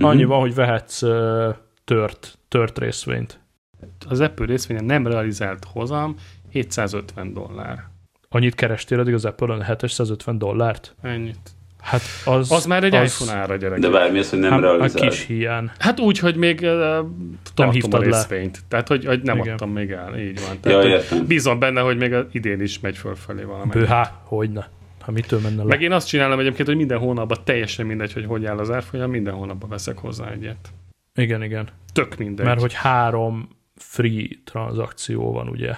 Mm-hmm. Annyi van, hogy vehetsz uh, tört, tört részvényt. Az Apple részvényen nem realizált hozam 750 dollár. Annyit kerestél eddig az Apple-on 750 dollárt? Ennyit. Hát az, Az már egy az, iPhone ára, gyerek. De bármi az, hogy nem hát, a realizál. kis hiány. Hát úgy, hogy még uh, tartom hívtad a le. részvényt. Tehát, hogy, hogy nem Igen. adtam még el. Így van. Ja, Tehát, hogy értem. bízom benne, hogy még az idén is megy fölfelé valami. Bőhá, hogyne. Ha mitől menne le? Meg én azt csinálom egyébként, hogy minden hónapban teljesen mindegy, hogy hogy áll az árfolyam, minden hónapban veszek hozzá egyet. Igen, igen. Tök mindegy. Mert hogy három free tranzakció van, ugye?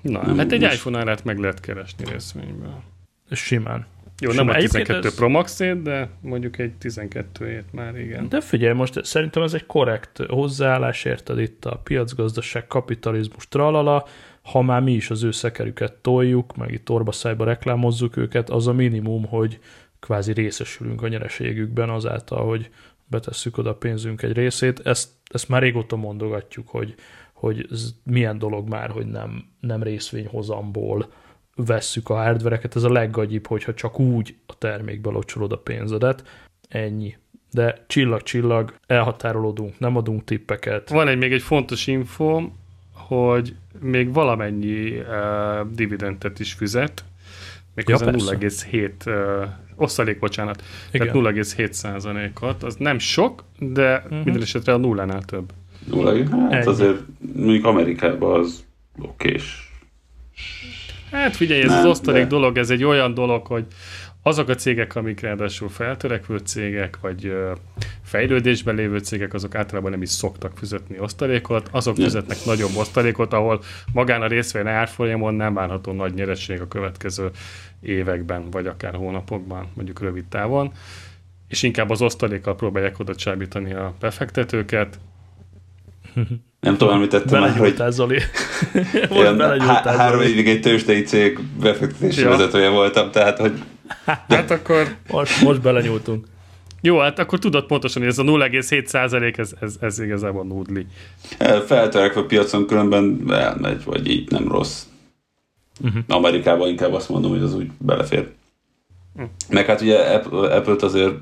Na, Nem, hát egy most- iPhone árát meg lehet keresni részvényből. Simán. Jó, nem a Egyébként 12 ez- Pro Max-ét, de mondjuk egy 12-ét már igen. De figyelj, most szerintem ez egy korrekt hozzáállás, érted itt a piacgazdaság, kapitalizmus, tralala, ha már mi is az ő szekerüket toljuk, meg itt orbaszájba reklámozzuk őket, az a minimum, hogy kvázi részesülünk a nyereségükben azáltal, hogy betesszük oda a pénzünk egy részét. Ezt, ezt már régóta mondogatjuk, hogy, hogy ez milyen dolog már, hogy nem, nem részvényhozamból vesszük a hardvereket. Ez a leggagyibb, hogyha csak úgy a termékbe locsolod a pénzedet. Ennyi. De csillag-csillag, elhatárolódunk, nem adunk tippeket. Van egy még egy fontos info, hogy még valamennyi uh, dividendet is fizet, méghozzá Ja, persze. 0,7 uh, osztalék, bocsánat, Igen. tehát 0,7 százalékot. Az nem sok, de uh-huh. minden esetre a nullánál több. Nulla, hát Ennyi. azért mondjuk Amerikában az okés. Hát figyelj, ez Nem, az osztalék de- dolog, ez egy olyan dolog, hogy azok a cégek, amik ráadásul feltörekvő cégek, vagy fejlődésben lévő cégek, azok általában nem is szoktak fizetni osztalékot, azok fizetnek nagyobb osztalékot, ahol magán a részvény árfolyamon nem várható nagy nyereség a következő években, vagy akár hónapokban, mondjuk rövid távon, és inkább az osztalékkal próbálják oda csábítani a befektetőket. Nem tudom, említettem már, hogy Zoli. Olyan há- három évig egy tőzsdei cég befektetési Ja. vezetője voltam, tehát hogy Hát akkor Most, most belenyúltunk. jó, hát akkor tudod pontosan, hogy ez a 0,7 százalék, ez, ez, ez igazából nudli. eh, feltörekvő piacon különben elmegy, vagy így nem rossz. Uh-huh. Amerikában inkább azt mondom, hogy az úgy belefér. Hm. Meg hát ugye Apple- Apple-t azért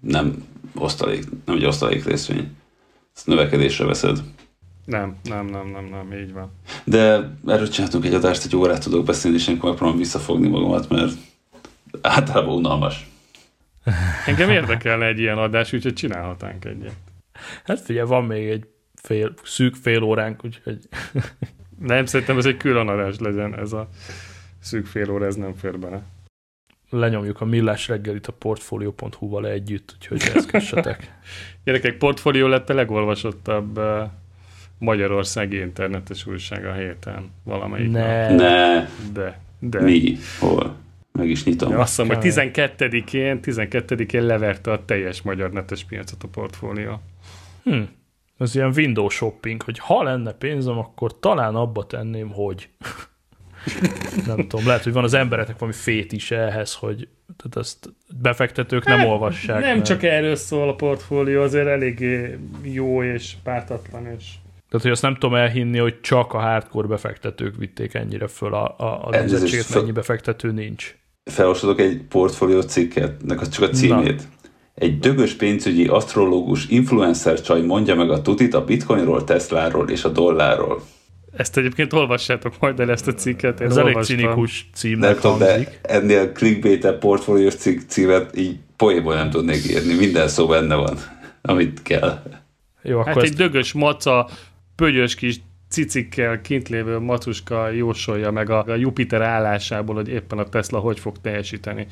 nem osztalék, nem egy osztalék részvény. Ezt növekedésre veszed. Nem, nem, nem, nem, nem, így van. De erről csináltunk egy adást, egy órát tudok beszélni, és akkor megpróbálom visszafogni magamat, mert általában unalmas. Engem érdekelne egy ilyen adás, úgyhogy csinálhatnánk egyet. Hát figyelj, van még egy fél, szűk fél óránk, úgyhogy Nem, szerintem ez egy külön adás legyen, ez a szűk fél óra, ez nem fér bele. Lenyomjuk a millás reggelit a portfolio.hu-val együtt, úgyhogy ezkessetek. Gyerekek, portfólió lett a legolvasottabb uh, magyarországi internetes újság a héten. Valamelyik nap. ne. Ne, De, de. mi? Hol? Meg is nyitom. Ja, azt mondom, hogy Kemény. 12-én, 12-én leverte a teljes magyar netes piacot a portfólió. Hm. Ez ilyen window shopping, hogy ha lenne pénzem, akkor talán abba tenném, hogy nem tudom, lehet, hogy van az embereknek valami fét is ehhez, hogy tehát ezt befektetők nem Hát, olvassák. Nem mert- csak erről szól a portfólió, azért eléggé jó és pártatlan, és Tehát, hogy azt nem tudom elhinni, hogy csak a hardcore befektetők vitték ennyire föl a, a, a föl- mennyi befektető nincs. Felolvasodok egy portfólió cikket, csak a címét. Egy dögös pénzügyi asztrológus influencer csaj mondja meg a tutit a bitcoinról, Tesláról és a dollárról. Ezt egyébként olvassátok majd el ezt a cikket. Én Ez elég cinikus Nem címnek tudom, de ennél clickbait portfóliós cikk címet így poénból nem tudnék írni. Minden szó benne van, amit kell. Jó, akkor Hát egy ezt, dögös maca, pögyös kis cicikkel kint lévő macuska jósolja meg a, a Jupiter állásából, hogy éppen a Tesla hogy fog teljesíteni.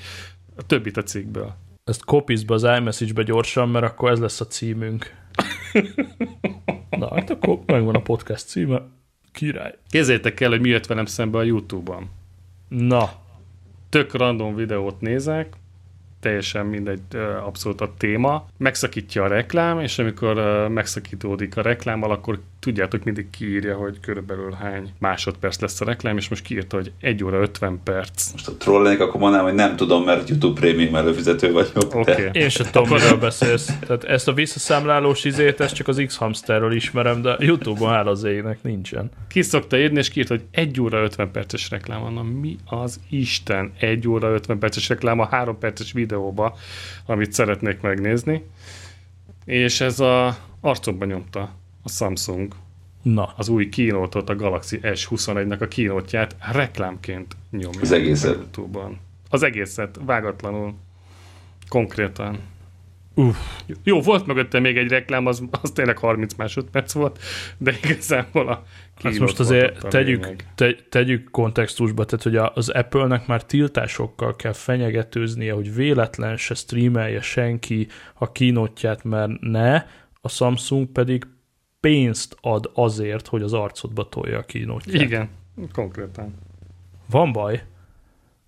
A többit a cikkből. ezt kopizd be az iMessage-be gyorsan, mert akkor ez lesz a címünk. Na, hát akkor megvan a podcast címe. Király. Kézzétek el, hogy mi jött velem szembe a YouTube-on. Na, Tök random videót nézek, teljesen mindegy, abszolút a téma. Megszakítja a reklám, és amikor megszakítódik a reklámmal, akkor tudjátok, mindig kiírja, hogy körülbelül hány másodperc lesz a reklám, és most kiírta, hogy 1 óra 50 perc. Most a trollenek, akkor mondanám, hogy nem tudom, mert YouTube prémium előfizető vagyok. Oké. Okay. én sem tudom, miről beszélsz. Tehát ezt a visszaszámlálós izét, ezt csak az X-Hamsterről ismerem, de YouTube-on áll az égnek nincsen. Ki szokta írni, és kiírt, hogy 1 óra 50 perces reklám van. Na, mi az Isten 1 óra 50 perces reklám a 3 perces videóba, amit szeretnék megnézni. És ez a arcomba nyomta a Samsung Na, az új kínótot, a Galaxy S21-nek a kínótját reklámként nyomja. Az egészet. YouTube-on. Az egészet, vágatlanul. Konkrétan. Uff. Jó, volt mögötte még egy reklám, az, az tényleg 30 másodperc volt, de igazából a Hát most azért tegyük, te, tegyük kontextusba, tehát hogy az Apple-nek már tiltásokkal kell fenyegetőznie, hogy véletlen se streamelje senki a kínotját, mert ne, a Samsung pedig pénzt ad azért, hogy az arcodba tolja a kínotját. Igen, konkrétan. Van baj.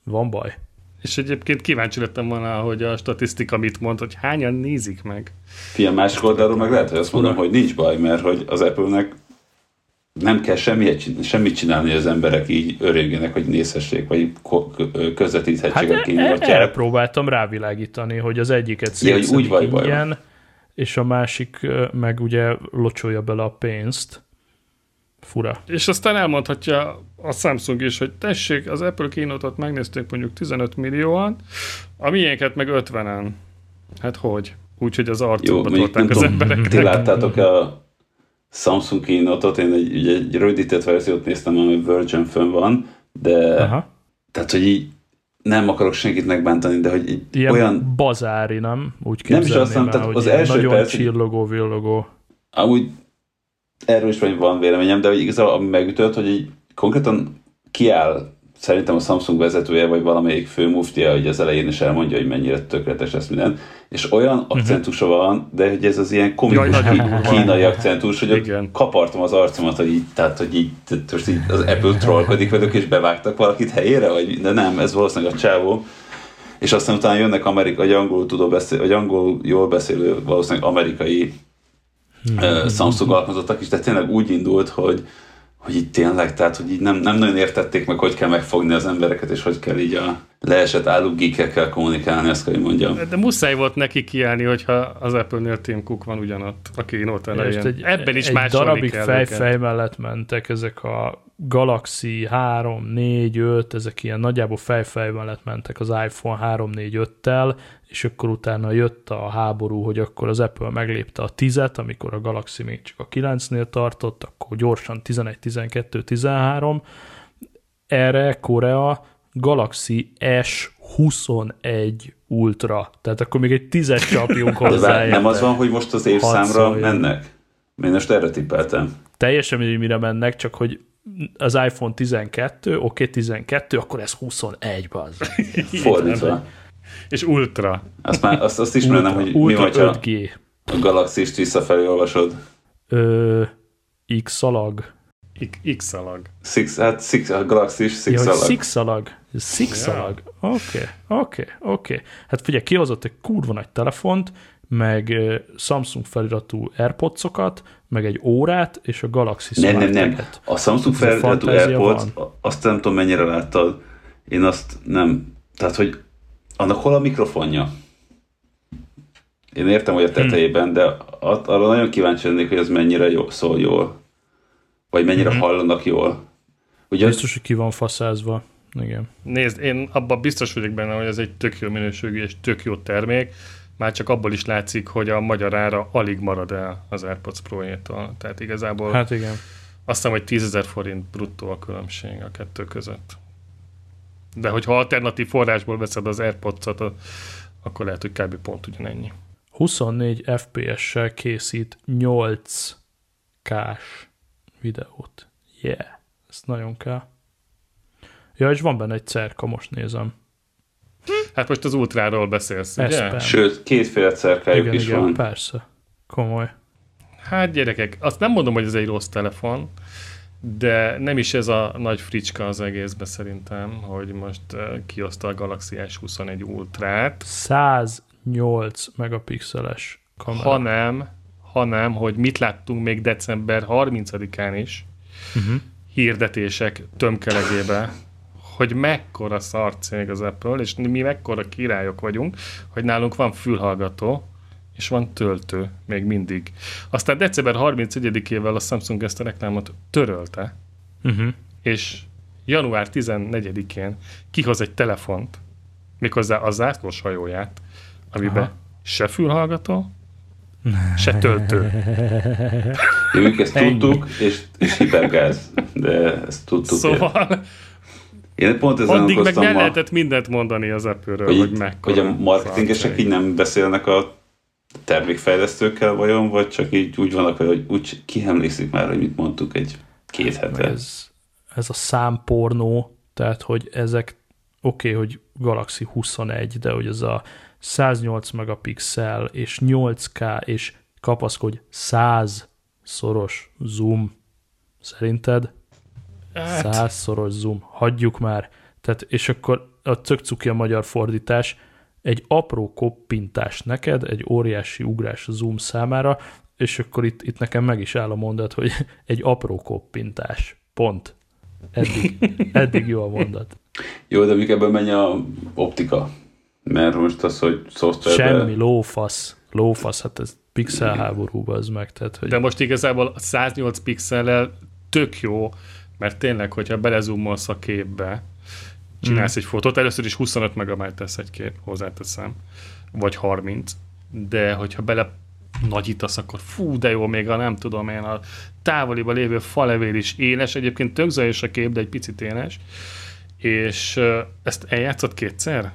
Van baj. És egyébként kíváncsi lettem volna, hogy a statisztika mit mond, hogy hányan nézik meg. Fia, másik oldalról meg lehet, hogy azt mondom, hogy nincs baj, mert hogy az Apple-nek nem kell semmit, semmit csinálni, hogy az emberek így örüljenek, hogy nézhessék, vagy közvetíthetsék hát a kínáltját. Erre próbáltam rávilágítani, hogy az egyiket ja, úgy vagy ingyen, és a másik meg ugye locsolja bele a pénzt. Fura. És aztán elmondhatja a Samsung is, hogy tessék, az Apple kínótot megnézték mondjuk 15 millióan, a miénket meg 50-en. Hát hogy? Úgyhogy az arcukba tolták az embereknek. Ti láttátok a Samsung kínótot, én egy, ugye egy rövidített verziót néztem, ami Virgin fönn van, de Aha. tehát, hogy így nem akarok senkit megbántani, de hogy így ilyen olyan... bazári, nem? Úgy nem is azt mondom, tehát az első nagyon perc... csillogó, villogó. Amúgy erről is van véleményem, de hogy igazából ami megütött, hogy így konkrétan kiáll szerintem a Samsung vezetője, vagy valamelyik főmuftia, hogy az elején is elmondja, hogy mennyire tökéletes ez minden, és olyan uh-huh. akcentusa van, de hogy ez az ilyen komikus Jaj, kínai akcentus, hogy ott kapartam az arcomat, hogy így, tehát, hogy így, most így az Apple trollkodik velük, és bevágtak valakit helyére, vagy, de nem, ez valószínűleg a csávó. És aztán utána jönnek amerikai, vagy angol tudó beszél, vagy angol jól beszélő, valószínűleg amerikai uh, Samsung alkalmazottak is, de tényleg úgy indult, hogy hogy itt tényleg, tehát hogy így nem, nem nagyon értették meg, hogy kell megfogni az embereket, és hogy kell így a leesett állugikekkel kommunikálni, ezt kell, mondjam. De, de muszáj volt neki kiállni, hogyha az Apple-nél Tim Cook van ugyanott a kínót elején. Egy, Ebben is egy darabig fej-fej mellett mentek ezek a Galaxy 3, 4, 5, ezek ilyen nagyjából fej-fej mellett mentek az iPhone 3, 4, 5-tel, és akkor utána jött a háború, hogy akkor az Apple meglépte a 10-et, amikor a Galaxy még csak a 9-nél tartott, akkor gyorsan 11, 12, 13. Erre Korea Galaxy S21 Ultra. Tehát akkor még egy tízes csapjunk hozzá. Nem az van, hogy most az évszámra mennek? Én most erre tippeltem. Teljesen mindegy, mire mennek, csak hogy az iPhone 12, oké, okay, 12, akkor ez 21, bazd. Fordítva. És Ultra. Azt, már, azt, azt ismerem, hogy ultra mi vagy, 5G. a Galaxy-st visszafelé olvasod. Ö, X-szalag. X-szalag. Six, hát six, a Galaxy six ja, six szalag. Six szalag. Oké, oké, oké. Hát figyelj, kihozott egy kurva nagy telefont, meg Samsung feliratú Airpods-okat, meg egy órát, és a Galaxy Nem, nem, nem. A Samsung feliratú Airpods, van. azt nem tudom mennyire láttad. Én azt nem. Tehát, hogy annak hol a mikrofonja? Én értem, hogy a tetejében, de arra nagyon kíváncsi lennék, hogy ez mennyire jó, szól jól. Vagy mennyire hmm. hallanak jól. Ugye Biztos, hogy ki van faszázva. Igen. Nézd, én abban biztos vagyok benne, hogy ez egy tök jó minőségű és tök jó termék. Már csak abból is látszik, hogy a magyar ára alig marad el az AirPods pro -tól. Tehát igazából hát igen. azt hiszem, hogy 10 forint bruttó a különbség a kettő között. De hogyha alternatív forrásból veszed az AirPods-ot, akkor lehet, hogy kb. pont ugyanennyi. 24 FPS-sel készít 8K-s videót. Yeah, ez nagyon kell. Ja, és van benne egy cerka, most nézem. Hát most az ultráról beszélsz, ugye? Sőt, kétféle cerkájuk igen, is igen, van. persze. Komoly. Hát gyerekek, azt nem mondom, hogy ez egy rossz telefon, de nem is ez a nagy fricska az egészbe szerintem, hogy most uh, kioszta a Galaxy S21 Ultrát. 108 megapixeles kamera. Hanem, hanem, hogy mit láttunk még december 30-án is, uh-huh. hirdetések tömkelegébe, hogy mekkora szarcég az Apple, és mi mekkora királyok vagyunk, hogy nálunk van fülhallgató, és van töltő még mindig. Aztán december 31-ével a Samsung ezt a reklámot törölte, uh-huh. és január 14-én kihoz egy telefont, méghozzá a zászlós hajóját, amiben Aha. se fülhallgató, se töltő. Ők ezt tudtuk, és, és hipergáz, de ezt tudtuk. Szóval Én pont ezen Addig meg nem lehetett mindent mondani az Apple-ről, hogy, hogy, mekkora. hogy a marketingesek így nem beszélnek a termékfejlesztőkkel vajon, vagy csak így úgy vannak, hogy úgy kiemlékszik már, hogy mit mondtuk egy két Meg hete. ez, ez a számpornó, tehát hogy ezek oké, okay, hogy Galaxy 21, de hogy ez a 108 megapixel és 8K és kapaszkodj 100 szoros zoom. Szerinted? Hát, 100 szoros zoom. Hagyjuk már. Tehát, és akkor a tök cuki a magyar fordítás, egy apró koppintás neked, egy óriási ugrás a zoom számára, és akkor itt, itt nekem meg is áll a mondat, hogy egy apró koppintás. Pont. Eddig, eddig jó a mondat. Jó, de mik ebben menj a optika? Mert most az, hogy szoftverben... Semmi, lófasz. Lófasz, hát ez pixel háború az meg. Tehát, hogy de most igazából a 108 pixellel tök jó, mert tényleg, hogyha belezumolsz a képbe, csinálsz egy fotót, először is 25 megabyte tesz egy kép, hozzáteszem, vagy 30, de hogyha bele nagyítasz, akkor fú, de jó, még a nem tudom én, a távoliba lévő falevél is éles, egyébként tök zajos a kép, de egy picit éles, és ezt eljátszott kétszer?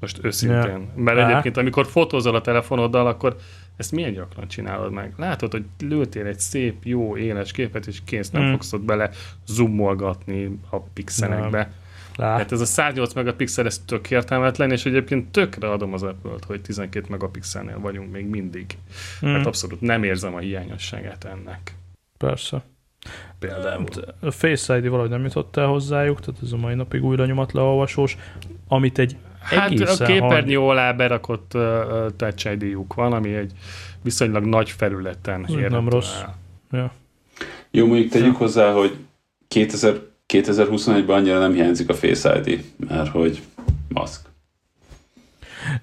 Most őszintén. Ja. Mert Á. egyébként, amikor fotózol a telefonoddal, akkor ezt milyen gyakran csinálod meg? Látod, hogy lőttél egy szép, jó, éles képet, és kész, nem Hmm. fogsz ott bele zoomolgatni a pixelekbe. Lá, Hát ez a 108 megapixel, ez tök értelmetlen, és egyébként tökre adom az apple hogy 12 megapixelnél vagyunk még mindig. mm, Mert abszolút nem érzem a hiányosságát ennek. persze. Például. A Face ID valahogy nem jutott el hozzájuk, tehát ez a mai napig újra nyomat leolvasós, amit egy Hát a képernyő alá berakott uh, Touch ID-juk van, ami egy viszonylag nagy felületen Ez nem rossz. Ja. Jó, mondjuk tegyük hozzá, hogy 2000, 2021-ben annyira nem hiányzik a Face ID, mert hogy maszk.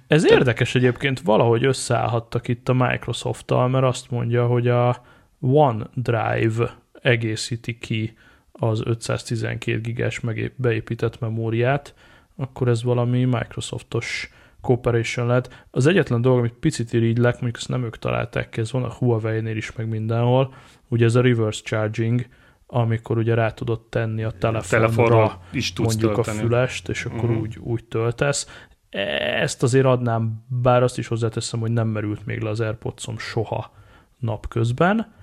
Ez érdekes egyébként, valahogy összeállhattak itt a Microsoft-tal, mert azt mondja, hogy a OneDrive egészíti ki az 512 gigás beépített memóriát, akkor ez valami Microsoftos cooperation lett. Az egyetlen dolog, amit picit irigylek, mondjuk ezt nem ők találták ki, ez van a Huawei-nél is, meg mindenhol, ugye ez a reverse charging, amikor ugye rá tudod tenni a telefonra, is tudsz mondjuk tölteni. a fülest, és akkor uh-huh. úgy, úgy töltesz. Ezt azért adnám, bár azt is hozzáteszem, hogy nem merült még le az airpods soha napközben,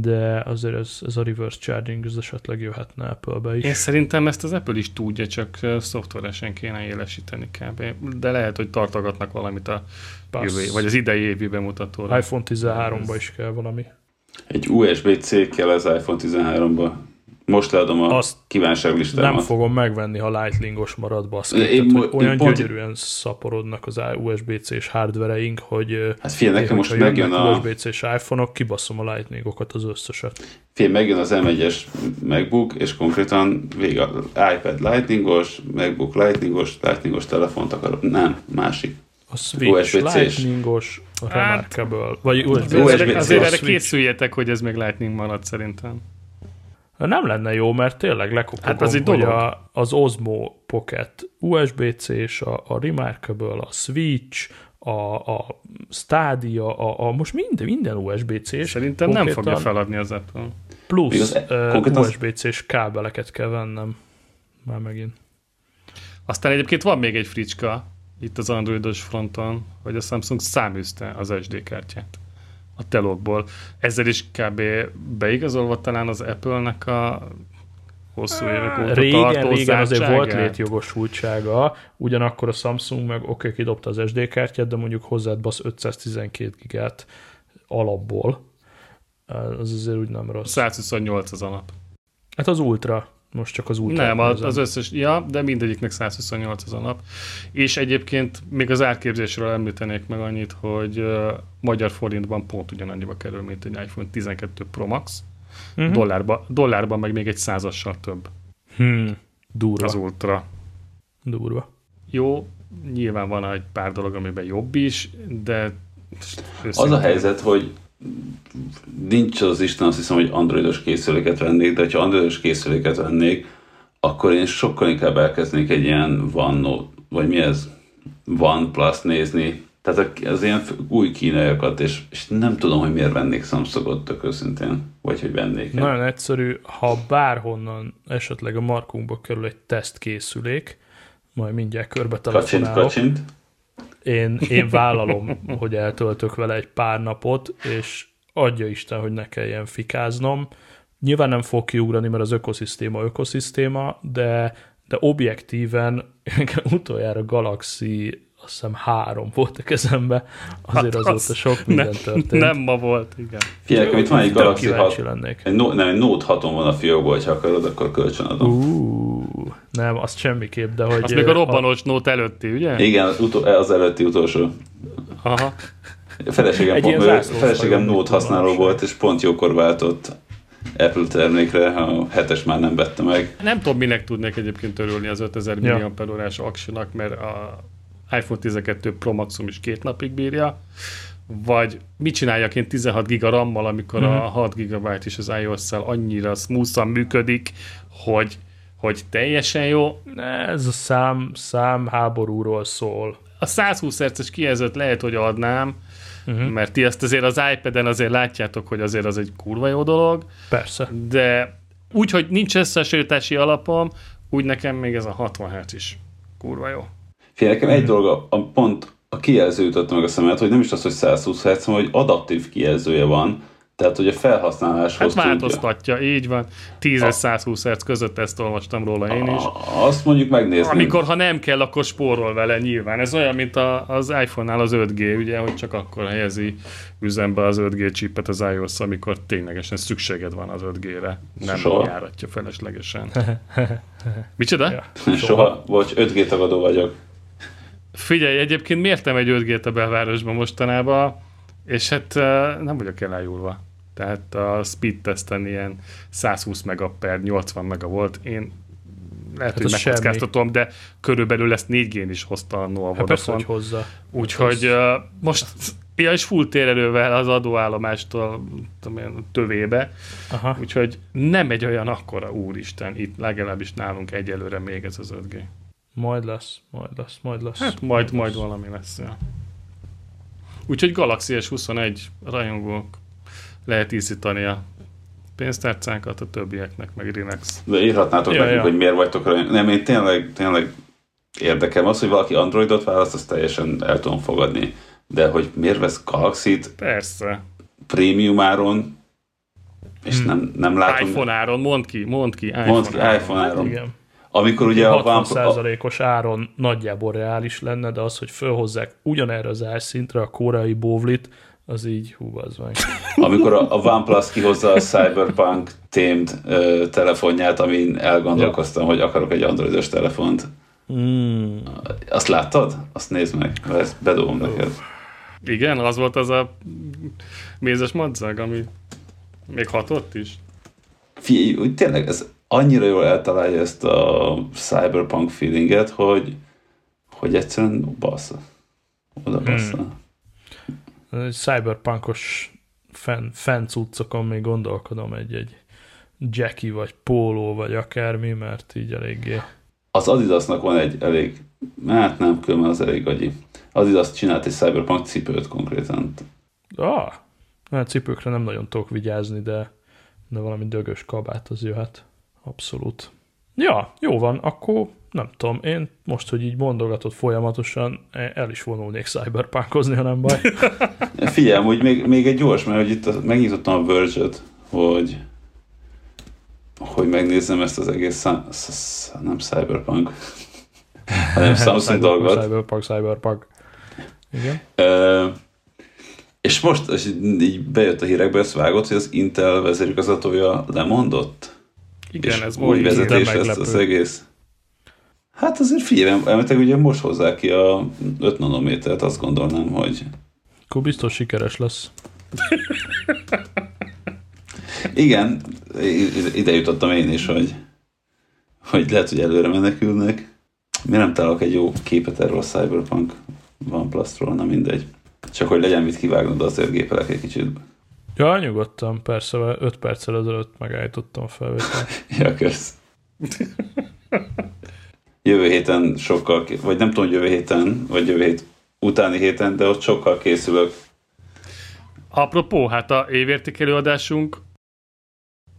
de azért ez, ez a reverse charging ez esetleg jöhetne Apple-be is. Én szerintem ezt az Apple is tudja, csak szoftveresen kéne élesíteni kb. De lehet, hogy tartogatnak valamit a jövő, vagy az idei évi bemutatóra. iPhone 13-ba is kell valami. Egy USB-C kell az iPhone 13-ba. Most leadom a Azt kívánságlistámat. Nem fogom megvenni, ha Lightningos marad baszki. Én Tehát, mo- hogy én olyan pont- gyönyörűen szaporodnak az USB-C-s hardvereink, hogy ö, Hát figyelj, nekem most megjön a, USB-C-s iPhone-ok, kibaszom a Lightningokat az összeset. figyelj, megjön az M1-es MacBook, és konkrétan vége iPad Lightningos, MacBook Lightningos, Lightningos telefont akarok. Nem, másik. A Switch. Lightningos, a Hát- Remarkable, vagy USB-C. USB-C azért, erre készüljetek, hogy ez még Lightning marad szerintem. Nem lenne jó, mert tényleg lekopogom, Hát az hogy a, az Osmo Pocket USB-C-s, a, a Remarkable, a Switch, a, a Stadia, a, a most minden, minden USB-C-s. Szerintem nem fogja feladni az Apple. Plusz Igaz, uh, USB-C-s kábeleket kell vennem. Már megint. Aztán egyébként van még egy fricska itt az androidos fronton, hogy a Samsung száműzte az SD kártyát a telokból. Ezzel is kb. beigazolva talán az Apple-nek a hosszú évek óta Régen, régen azért volt létjogosultsága, ugyanakkor a Samsung meg oké, okay, kidobta az SD kártyát, de mondjuk hozzád basz 512 gigát alapból. Az azért úgy nem rossz. 128 az alap. Hát az Ultra. Most csak az Ultra. Nem, az, az összes, ja, de mindegyiknek 128 az alap. És egyébként még az árképzésről említenék meg annyit, hogy uh, magyar forintban pont ugyanannyiba kerül, mint egy iPhone 12 Pro Max. uh-huh. Uh-huh. Dollárba, dollárban meg még egy százassal több hmm. Durva. az Ultra. Durva. Jó, nyilván van egy pár dolog, amiben jobb is, de Az a helyzet, hogy nincs az Isten, azt hiszem, hogy androidos készüléket vennék, de ha androidos készüléket vennék, akkor én sokkal inkább elkezdenék egy ilyen One vagy mi ez? One Plus nézni, Tehát az ilyen új kínaiakat, és, és nem tudom, hogy miért vennék Samsungot tök őszintén, vagy hogy vennék. Nagyon egyszerű, ha bárhonnan esetleg a markunkba kerül egy tesztkészülék, majd mindjárt körbe telefonálok. Kacsint, kacsint. Én, én vállalom, hogy eltöltök vele egy pár napot, és adja Isten, hogy ne kelljen fikáznom. Nyilván nem fog kiugrani, mert az ökoszisztéma ökoszisztéma, de, de objektíven utoljára Galaxy azt hiszem három volt a kezembe, azért hát azóta az sok minden ne, történt. Nem ma volt, igen. Figyelj, itt van egy Galaxy 6, lennék. Egy, no, nem, egy Note 6 van a fiókból, ha akarod, akkor kölcsön adom. Uh, nem, azt semmiképp, de hogy... Az még a robbanós a... Note előtti, ugye? Igen, az, utol, az előtti utolsó. Aha. A feleségem, pont, feleségem Note használó volt, és pont jókor váltott Apple termékre, a hetes már nem vette meg. Nem tudom, minek tudnék egyébként örülni az 5000 ja. mAh-órás aksinak, mert a iPhone 12 Pro Maxum is két napig bírja, vagy mit csináljak én 16 giga RAM-mal, amikor mm-hmm. a 6 mhm. GB is az iOS-szel annyira smooth működik, hogy, hogy teljesen jó. Ez a szám, szám háborúról szól. A 120 Hz-es kijelzőt lehet, hogy adnám, uh-huh. mert ti ezt azért az iPad-en azért látjátok, hogy azért az egy kurva jó dolog. Persze. De úgy, hogy nincs összesítási alapom, úgy nekem még ez a 60 Hz is kurva jó. Fél, nekem egy dolog, a, a pont a kijelző jutott meg a szemet, hogy nem is az, hogy 120 Hz, hanem hogy adaptív kijelzője van, tehát, hogy a felhasználáshoz Hát változtatja, tudja. így van. 10 és 120 Hz között ezt olvastam róla én is. Azt mondjuk megnézni. Amikor, ha nem kell, akkor spórol vele nyilván. Ez olyan, mint a, az iPhone-nál az 5G, ugye, hogy csak akkor helyezi üzembe az 5G csipet az iOS, amikor ténylegesen szükséged van az 5G-re. Nem Soha. járatja feleslegesen. Micsoda? Ja. Soha. Soha. Vagy 5G tagadó vagyok. Figyelj, egyébként miért nem egy 5G a belvárosban mostanában, és hát nem vagyok elájulva. Tehát a speed testen ilyen 120 mega per 80 mega volt. Én lehet, hát hogy megkockáztatom, de körülbelül ezt 4G-n is hozta a Noah hát Vodafone. hogy hozza. Úgyhogy uh, most ja, és full térerővel az adóállomástól tudom én, tövébe. Aha. Úgyhogy nem egy olyan akkora, úristen, itt legalábbis nálunk egyelőre még ez az 5G. Majd lesz, majd lesz, majd lesz. Hát majd, majd valami lesz. Ja. Úgyhogy Galaxy S21 rajongók lehet ízítani a pénztárcánkat, a többieknek, meg Rinex. De írhatnátok ja, nekünk, ja. hogy miért vagytok rajongók. Nem, én tényleg, tényleg érdekem az, hogy valaki Androidot választ, azt teljesen el tudom fogadni. De hogy miért vesz Galaxy-t? Persze. Prémium áron, és hmm. nem, nem látom... iPhone áron, mondd ki, mondd ki. iPhone, mondd ki, iPhone áron. Igen. Amikor ugye a 60%-os áron nagyjából reális lenne, de az, hogy fölhozzák ugyanerre az árszintre a koreai bóvlit, az így, hú, az meg. Amikor a, a OnePlus kihozza a Cyberpunk témd ö, telefonját, amin elgondolkoztam, ja. hogy akarok egy androidos telefont. Mm. Azt láttad? Azt nézd meg, ezt bedobom neked. Igen, az volt az a mézes madzag, ami még hatott is. Figyelj, tényleg ez annyira jól eltalálja ezt a cyberpunk feelinget, hogy, hogy egyszerűen bassza. Oda hmm. bassza. Hmm. Cyberpunkos fan, fan cuccokon még gondolkodom egy-egy Jackie, vagy Polo, vagy akármi, mert így eléggé... Az Adidasnak van egy elég, hát nem, különben az elég agyi. Adidas csinált egy Cyberpunk cipőt konkrétan. Ah, hát cipőkre nem nagyon tudok vigyázni, de, de valami dögös kabát az jöhet. Abszolút. Ja, jó van, akkor nem tudom, én most, hogy így mondogatod folyamatosan, el is vonulnék cyberpunkozni, ha nem baj. Figyelj, hogy még, még egy gyors, mert hogy itt megnyitottam a verge hogy hogy megnézzem ezt az egész nem cyberpunk, hanem Samsung dolgot. Cyberpunk, cyberpunk. Igen. Uh, és most és így bejött a hírekbe, ezt vágott, hogy az Intel vezérigazgatója lemondott? Igen, ez új vezetés lesz az egész. Hát azért figyelj, elmetek ugye most hozzá ki a 5 nanométert, azt gondolnám, hogy... Akkor biztos sikeres lesz. Igen, ide jutottam én is, hogy, hogy lehet, hogy előre menekülnek. Mi nem találok egy jó képet erről a Cyberpunk OnePlus-ról, na mindegy. Csak hogy legyen mit kivágnod, azért gépelek egy kicsit. Ja, nyugodtan, persze, 5 perccel ezelőtt megállítottam a felvételt. ja, kösz. jövő héten sokkal, vagy nem tudom, jövő héten, vagy jövő hét utáni héten, de ott sokkal készülök. Apropó, hát a évértékelő adásunk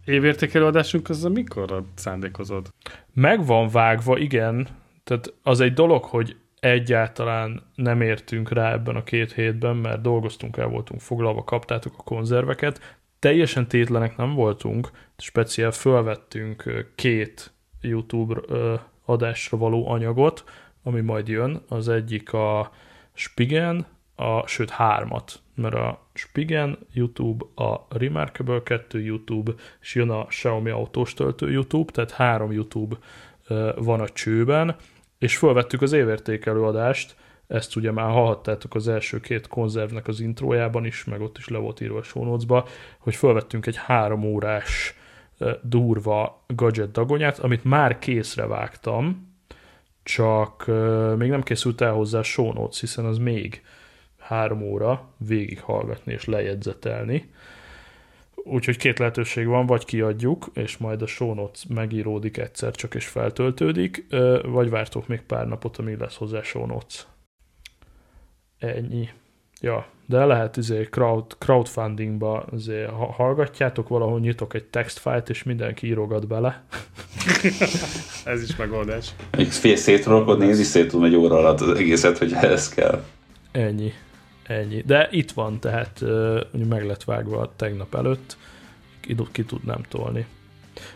évértékelő adásunk az a mikor szándékozod? Meg van vágva, igen. Tehát az egy dolog, hogy egyáltalán nem értünk rá ebben a két hétben, mert dolgoztunk, el voltunk foglalva, kaptátok a konzerveket. Teljesen tétlenek nem voltunk, speciál fölvettünk két YouTube adásra való anyagot, ami majd jön. Az egyik a Spigen, a, sőt hármat, mert a Spigen YouTube, a Remarkable 2 YouTube, és jön a Xiaomi autós töltő YouTube, tehát három YouTube van a csőben, és felvettük az évértékelő adást, ezt ugye már hallhattátok az első két konzervnek az intrójában is, meg ott is le volt írva a show hogy felvettünk egy három órás durva gadget dagonyát, amit már készre vágtam, csak még nem készült el hozzá show notes, hiszen az még három óra végighallgatni és lejegyzetelni. Úgyhogy két lehetőség van, vagy kiadjuk, és majd a show notes megíródik egyszer csak és feltöltődik, vagy vártok még pár napot, amíg lesz hozzá show notes. Ennyi. Ja, de lehet izé crowd, crowdfundingba izé, ha hallgatjátok, valahol nyitok egy textfájt, és mindenki írogat bele. Ez is megoldás. Még fél szétrolkod, nézi szét egy óra alatt az egészet, hogy ez kell. Ennyi. Ennyi. De itt van, tehát uh, meg lett vágva tegnap előtt, ki, ki tudnám tolni.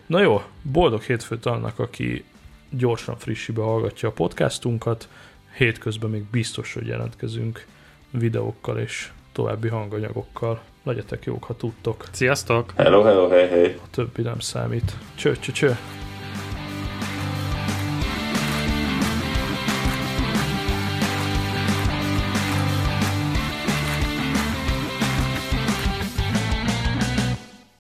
Na jó, boldog hétfőt annak, aki gyorsan frissibe hallgatja a podcastunkat, hétközben még biztos, hogy jelentkezünk videókkal és további hanganyagokkal. Legyetek jók, ha tudtok. Sziasztok! Hello, hello, hey, hey! A többi nem számít. Cső, cső, cső!